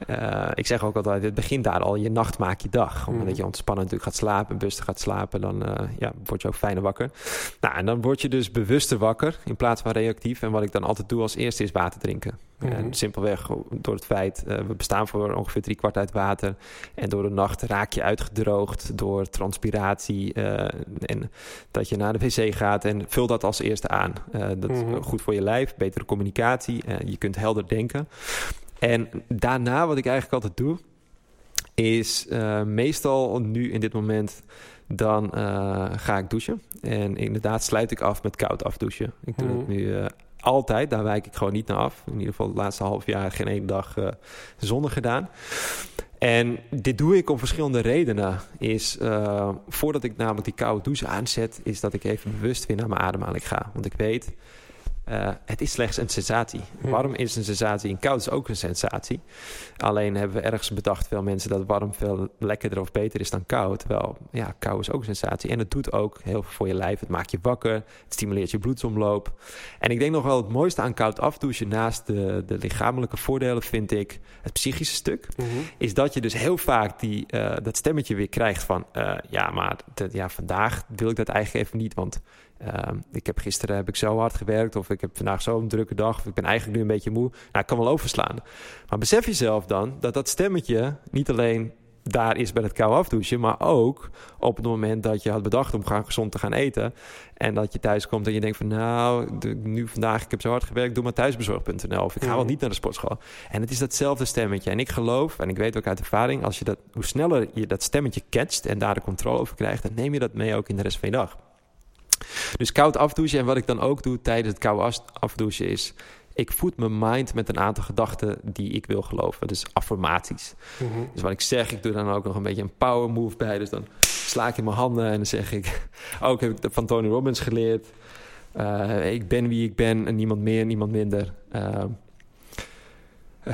Eh, ik zeg ook altijd, het begint daar al. Je nacht maakt je dag. Omdat Mhm. je ontspannen natuurlijk gaat slapen, bewuster gaat slapen, dan eh, ja, word je ook fijner wakker. Nou, en dan word je dus bewuster wakker in plaats van reactief. En wat ik dan altijd doe als eerste is water drinken. Mhm. En simpelweg door het feit, eh, we bestaan voor ongeveer drie kwart uit water. En door de nacht raak je uitgedroogd door transpiratie. en dat je naar de wc gaat en vul dat als eerste aan. Dat is Mhm. goed voor je lijf, betere communicatie. je kunt helder denken. En daarna, wat ik eigenlijk altijd doe, is eh, meestal nu in dit moment, dan eh, ga ik douchen. En inderdaad sluit ik af met koud afdouchen. Ik doe Mhm. dat nu eh, altijd, daar wijk ik gewoon niet naar af. In ieder geval het laatste half jaar geen één dag zonder gedaan. En dit doe ik om verschillende redenen. Is voordat ik namelijk die koude douche aanzet, is dat ik even bewust weer naar mijn ademhaling ga. Want ik weet, eh, het is slechts een sensatie. Warm is een sensatie en koud is ook een sensatie. Alleen hebben we ergens bedacht, veel mensen, dat warm veel lekkerder of beter is dan koud. Terwijl, ja, kou is ook een sensatie. En het doet ook heel veel voor je lijf. Het maakt je wakker, het stimuleert je bloedsomloop. En ik denk nog wel het mooiste aan koud afdouchen, naast de, de lichamelijke voordelen, vind ik het psychische stuk Mhm. is dat je dus heel vaak die, eh, dat stemmetje weer krijgt van... eh, ja, maar ja, vandaag wil ik dat eigenlijk even niet, want... ehm, ik heb gisteren heb ik zo hard gewerkt of ik heb vandaag zo'n drukke dag... of ik ben eigenlijk nu een beetje moe. Nou, ik kan wel overslaan. Maar besef jezelf dan dat dat stemmetje niet alleen daar is bij het kou afdouchen... maar ook op het moment dat je had bedacht om gaan gezond te gaan eten... en dat je thuis komt en je denkt van... nou, nu vandaag, ik heb zo hard gewerkt, doe maar thuisbezorg.nl... of ik ga wel Mhm. niet naar de sportschool. En het is datzelfde stemmetje. En ik geloof, en ik weet ook uit ervaring, als je dat, hoe sneller je dat stemmetje catcht en daar de controle over krijgt, dan neem je dat mee ook in de rest van je dag. Dus koud afdouchen. En wat ik dan ook doe tijdens het koud afdouchen is... ik voed mijn mind met een aantal gedachten die ik wil geloven. Dus affirmaties. Mhm. Dus wat ik zeg, ik doe dan ook nog een beetje een power move bij. Dus dan sla ik in mijn handen en dan zeg ik... ook heb ik van Tony Robbins geleerd... Uh, ik ben wie ik ben en niemand meer, niemand minder. Uh,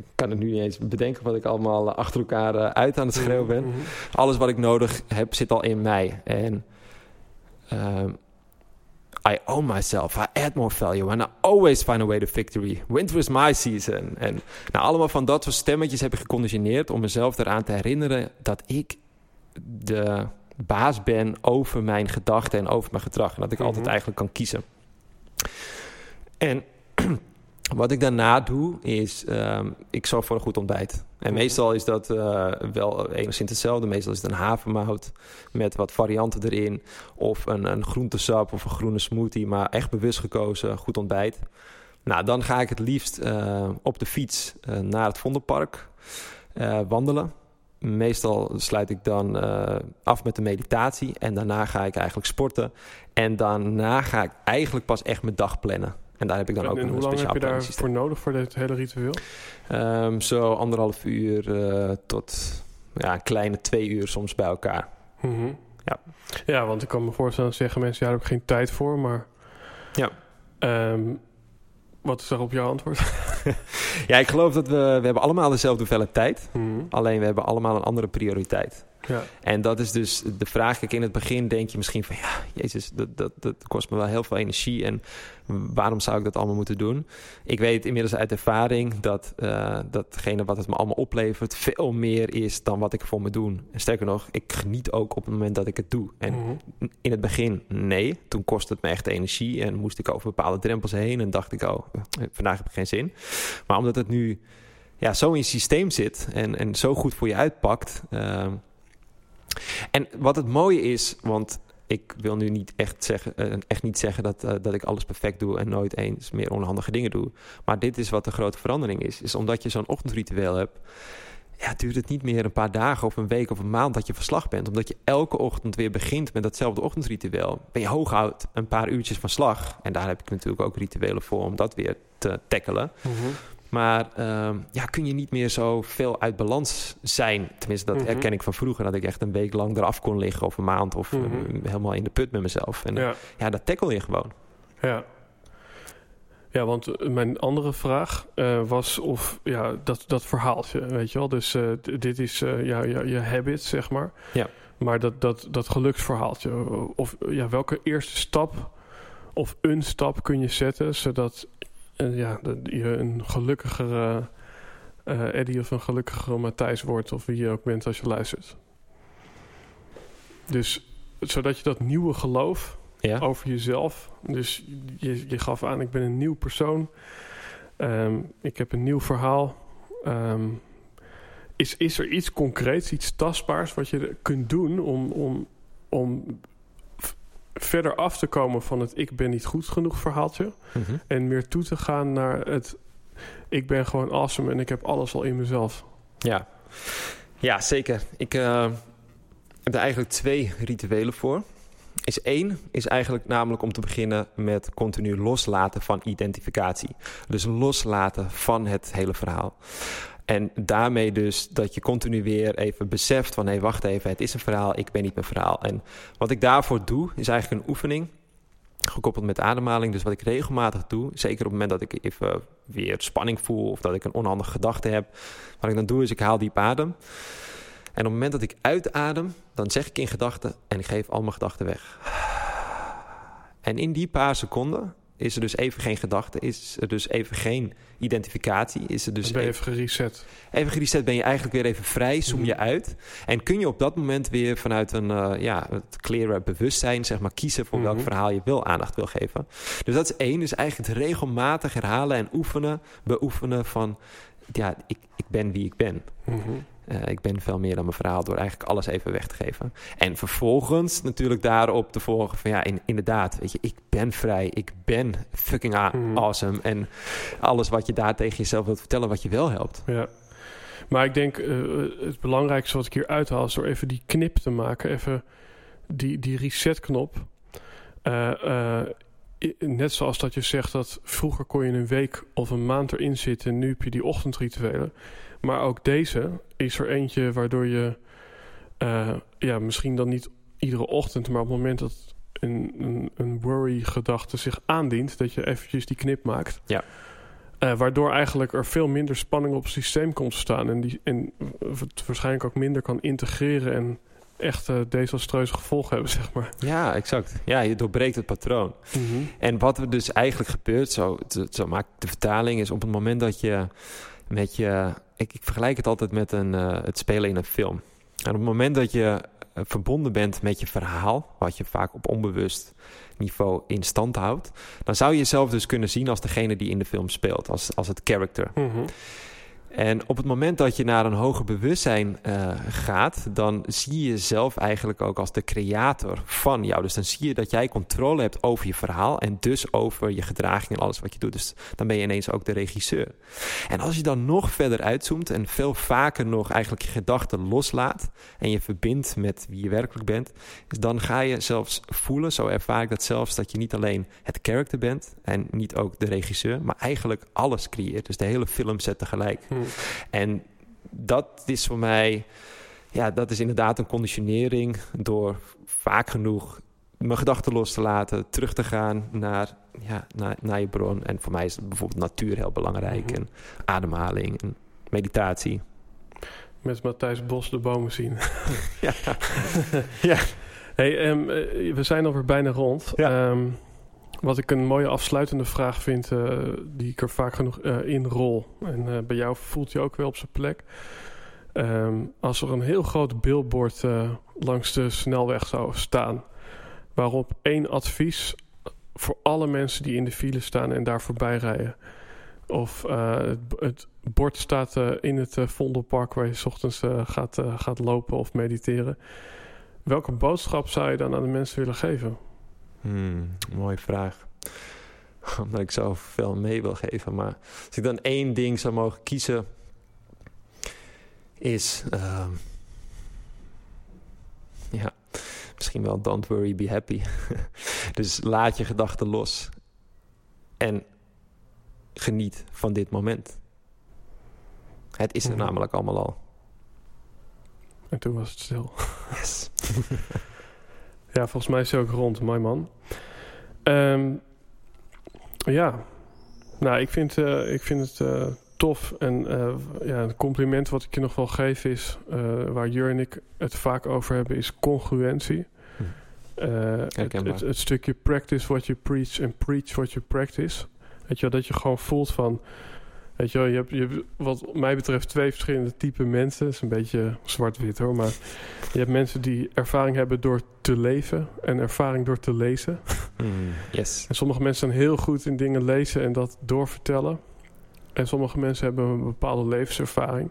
ik kan het nu niet eens bedenken wat ik allemaal achter elkaar uh, uit aan het schreeuwen ben. Mhm. Alles wat ik nodig heb zit al in mij. En I own myself. I add more value. And I always find a way to victory. Winter is my season. En nou, allemaal van dat soort stemmetjes heb ik geconditioneerd om mezelf eraan te herinneren dat ik de baas ben over mijn gedachten en over mijn gedrag. En dat ik altijd Mhm. eigenlijk kan kiezen. En wat ik daarna doe, is ehm, ik zorg voor een goed ontbijt. En Mhm. meestal is dat eh, wel enigszins hetzelfde. Meestal is het een havermout met wat varianten erin. Of een, een groentesap of een groene smoothie. Maar echt bewust gekozen, goed ontbijt. Nou, dan ga ik het liefst eh, op de fiets eh, naar het Vondelpark wandelen. Meestal sluit ik dan af met de meditatie. En daarna ga ik eigenlijk sporten. En daarna ga ik eigenlijk pas echt mijn dag plannen. En daar heb ik dan En- ook en een hoe lang speciaal heb je daarvoor nodig voor dit hele ritueel? Ehm, zo anderhalf uur eh, tot ja, een kleine twee uur soms bij elkaar. Mhm. Ja. Ja, want ik kan me voorstellen, zeggen mensen, ja, daar heb ik geen tijd voor, maar... Ja. Ehm, wat is daarop jouw antwoord? Ja, ik geloof dat we, we hebben allemaal dezelfde hoeveelheid tijd. Mhm. Alleen we hebben allemaal een andere prioriteit. Ja. En dat is dus de vraag. Kijk, in het begin denk je misschien van... ja, jezus, dat, dat, dat kost me wel heel veel energie... en waarom zou ik dat allemaal moeten doen? Ik weet inmiddels uit ervaring dat eh, datgene wat het me allemaal oplevert... veel meer is dan wat ik voor me doen. En sterker nog, ik geniet ook op het moment dat ik het doe. En Mhm. in het begin, nee. Toen kostte het me echt energie en moest ik over bepaalde drempels heen. En dacht ik, oh, vandaag heb ik geen zin. Maar omdat het nu ja, zo in je systeem zit en, en zo goed voor je uitpakt. ehm, en wat het mooie is, want ik wil nu niet echt, zeggen, eh, echt niet zeggen dat, eh, dat ik alles perfect doe en nooit eens meer onhandige dingen doe. Maar dit is wat de grote verandering is. Is omdat je zo'n ochtendritueel hebt, ja, duurt het niet meer een paar dagen of een week of een maand dat je verslag bent. Omdat je elke ochtend weer begint met datzelfde ochtendritueel. Ben je hooguit een paar uurtjes van slag. En daar heb ik natuurlijk ook rituelen voor om dat weer te tackelen. Mhm. Maar ehm, ja, kun je niet meer zo veel uit balans zijn. Tenminste, dat Mhm. herken ik van vroeger. Dat ik echt een week lang eraf kon liggen of een maand. Of Mhm. eh, helemaal in de put met mezelf. En ja. Ja. dat tackle je gewoon. Ja. Ja, want eh, mijn andere vraag eh, was of ja, dat, dat verhaaltje, weet je wel. Dus eh, dit is eh, ja, ja, je habit, zeg maar. Ja. Maar dat, dat, dat geluksverhaaltje, of ja, welke eerste stap of een stap kun je zetten zodat eh, ja, dat je een gelukkigere eh Eddie of een gelukkigere Matthijs wordt, of wie je ook bent als je luistert. Dus zodat je dat nieuwe geloof Ja, over jezelf. Dus je, je gaf aan, ik ben een nieuw persoon. Ehm, ik heb een nieuw verhaal. Ehm, is, is er iets concreets, iets tastbaars wat je kunt doen om, om, om verder af te komen van het ik ben niet goed genoeg verhaaltje. Mhm. En meer toe te gaan naar het ik ben gewoon awesome en ik heb alles al in mezelf. ja. ja zeker. Ik eh, heb er eigenlijk twee rituelen voor. Is één, is eigenlijk namelijk om te beginnen met continu loslaten van identificatie. Dus loslaten van het hele verhaal. En daarmee dus dat je continu weer even beseft van... hé, wacht even, het is een verhaal, ik ben niet mijn verhaal. En wat ik daarvoor doe, is eigenlijk een oefening... gekoppeld met ademhaling. Dus wat ik regelmatig doe, zeker op het moment dat ik even weer spanning voel... of dat ik een onhandige gedachte heb... wat ik dan doe, is ik haal diep adem... En op het moment dat ik uitadem, dan zeg ik in gedachten en ik geef al mijn gedachten weg. En in die paar seconden is er dus even geen gedachte, is er dus even geen identificatie, is er dus ben je even, even gereset. even gereset, ben je eigenlijk weer even vrij, zoom je Mhm. uit. En kun je op dat moment weer vanuit een uh, ja, het clearer bewustzijn, zeg maar, kiezen voor welk Mhm. verhaal je wil aandacht wil geven. Dus dat is één, dus eigenlijk het regelmatig herhalen en oefenen, beoefenen van, ja, ik, ik ben wie ik ben. Mhm. Uh, ik ben veel meer dan mijn verhaal door eigenlijk alles even weg te geven. En vervolgens natuurlijk daarop te volgen van ja, in, inderdaad, weet je, ik ben vrij, ik ben fucking Mhm. awesome. En alles wat je daar tegen jezelf wilt vertellen, wat je wel helpt. Ja. Maar ik denk eh, het belangrijkste wat ik hier uithaal is door even die knip te maken, even die, die resetknop. Eh, eh, i- net zoals dat je zegt dat vroeger kon je een week of een maand erin zitten... en nu heb je die ochtendrituelen. Maar ook deze is er eentje waardoor je... eh, ja, misschien dan niet iedere ochtend... maar op het moment dat een, een, een worry-gedachte zich aandient... dat je eventjes die knip maakt... Ja. Eh, waardoor eigenlijk er veel minder spanning op het systeem komt te staan. En, die, en het waarschijnlijk ook minder kan integreren en echt eh, desastreuze gevolgen hebben, zeg maar. Ja, exact. Ja, je doorbreekt het patroon. En wat er dus eigenlijk gebeurt, zo, zo- zo maakt de vertaling, is op het moment dat je met je. Ik, vergelijk het altijd met een, eh, het spelen in een film. En op het moment dat je eh, verbonden bent met je verhaal, wat je vaak op onbewust niveau in stand houdt, dan zou je jezelf dus kunnen zien als degene die in de film speelt, als, als het character. Mhm. En op het moment dat je naar een hoger bewustzijn eh, gaat, dan zie je jezelf eigenlijk ook als de creator van jou. Dus dan zie je dat jij controle hebt over je verhaal en dus over je gedraging en alles wat je doet. Dus dan ben je ineens ook de regisseur. En als je dan nog verder uitzoomt en veel vaker nog eigenlijk je gedachten loslaat en je verbindt met wie je werkelijk bent, dan ga je zelfs voelen, zo ervaar ik dat zelfs, dat je niet alleen het character bent en niet ook de regisseur, maar eigenlijk alles creëert. Dus de hele film zet tegelijk. Mhm. En dat is voor mij, ja, dat is inderdaad een conditionering door vaak genoeg mijn gedachten los te laten, terug te gaan naar, ja, naar, naar je bron. En voor mij is bijvoorbeeld natuur heel belangrijk Mhm. en ademhaling en meditatie. Met Matthijs Bos de bomen zien. Ja. Hey, ehm, eh, we zijn alweer bijna rond. Ja. Ehm, wat ik een mooie afsluitende vraag vind, eh, die ik er vaak genoeg eh, in rol. En eh, bij jou voelt je ook wel op zijn plek. Ehm, als er een heel groot billboard langs de snelweg zou staan, waarop één advies voor alle mensen die in de file staan en daar voorbij rijden. Of het, het bord staat in het Vondelpark waar je 's ochtends gaat, gaat lopen of mediteren. Welke boodschap zou je dan aan de mensen willen geven? Hmm, mooie vraag. Omdat ik zo veel mee wil geven. Maar als ik dan één ding zou mogen kiezen, is. ehm, ja, misschien wel don't worry, be happy. dus laat je gedachten los. En geniet van dit moment. Het is er Mhm. namelijk allemaal al. En toen was het stil. Yes. Ja, volgens mij is hij ook rond, mooi man. Ehm, ja, nou, ik vind, eh, ik vind het eh, tof. En eh, ja, een compliment wat ik je nog wel geef is... waar Jur en ik het vaak over hebben, is congruentie. Hm. Het, het, het stukje practice what you preach en preach what you practice. Weet je wel, dat je gewoon voelt van... Weet je wel, je hebt, je hebt wat mij betreft twee verschillende typen mensen. Het is een beetje zwart-wit hoor, maar... Je hebt mensen die ervaring hebben door te leven en ervaring door te lezen. Hmm, yes. En sommige mensen zijn heel goed in dingen lezen en dat doorvertellen. En sommige mensen hebben een bepaalde levenservaring.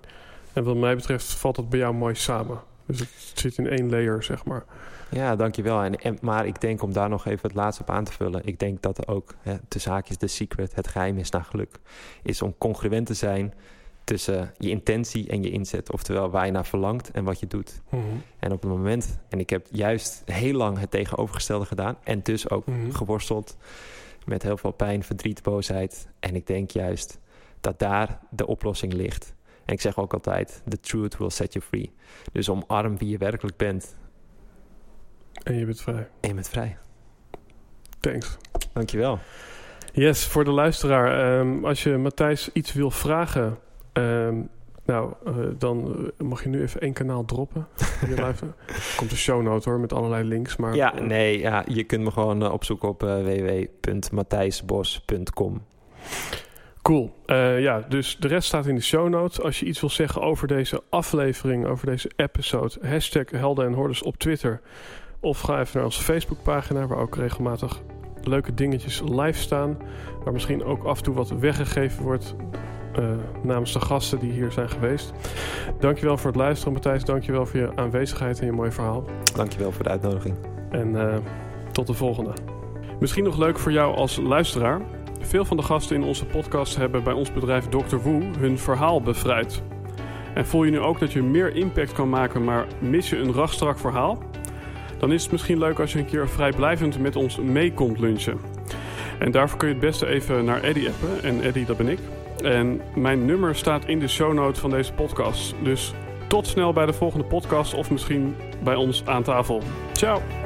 En wat mij betreft valt dat bij jou mooi samen. Dus het zit in één layer, zeg maar. Ja, dankjewel. En, en, maar ik denk om daar nog even het laatste op aan te vullen. Ik denk dat ook, hè, de zaak is de secret, het geheim is naar geluk. Is om congruent te zijn tussen je intentie en je inzet. Oftewel waar je naar verlangt en wat je doet. En op het moment, en ik heb juist heel lang het tegenovergestelde gedaan. En dus ook Mhm. geworsteld met heel veel pijn, verdriet, boosheid. En ik denk juist dat daar de oplossing ligt. En ik zeg ook altijd, the truth will set you free. Dus omarm wie je werkelijk bent En je bent vrij. en je bent vrij. Thanks. Dankjewel. Yes, voor de luisteraar. ehm, als je Matthijs iets wil vragen... ehm, nou, eh, dan eh, mag je nu even één kanaal droppen. Komt een shownote hoor, met allerlei links. Maar, Ja, nee, ja, je kunt me gewoon eh, opzoeken op www.matthijsbos.com. Cool. Eh, ja, dus de rest staat in de show notes. Als je iets wil zeggen over deze aflevering, over deze episode, hashtag Helden en Hordes op Twitter. Of ga even naar onze Facebookpagina, waar ook regelmatig leuke dingetjes live staan. Waar misschien ook af en toe wat weggegeven wordt eh, namens de gasten die hier zijn geweest. Dankjewel voor het luisteren, Matthijs. Dankjewel voor je aanwezigheid en je mooi verhaal. Dankjewel voor de uitnodiging. En eh, tot de volgende. Misschien nog leuk voor jou als luisteraar. Veel van de gasten in onze podcast hebben bij ons bedrijf Dr. Woe hun verhaal bevrijd. En voel je nu ook dat je meer impact kan maken, maar mis je een rachtstrak verhaal? dan is het misschien leuk als je een keer vrijblijvend met ons mee komt lunchen. En daarvoor kun je het beste even naar Eddie appen. En Eddie, dat ben ik. En mijn nummer staat in de show notes van deze podcast. Dus tot snel bij de volgende podcast of misschien bij ons aan tafel. Ciao!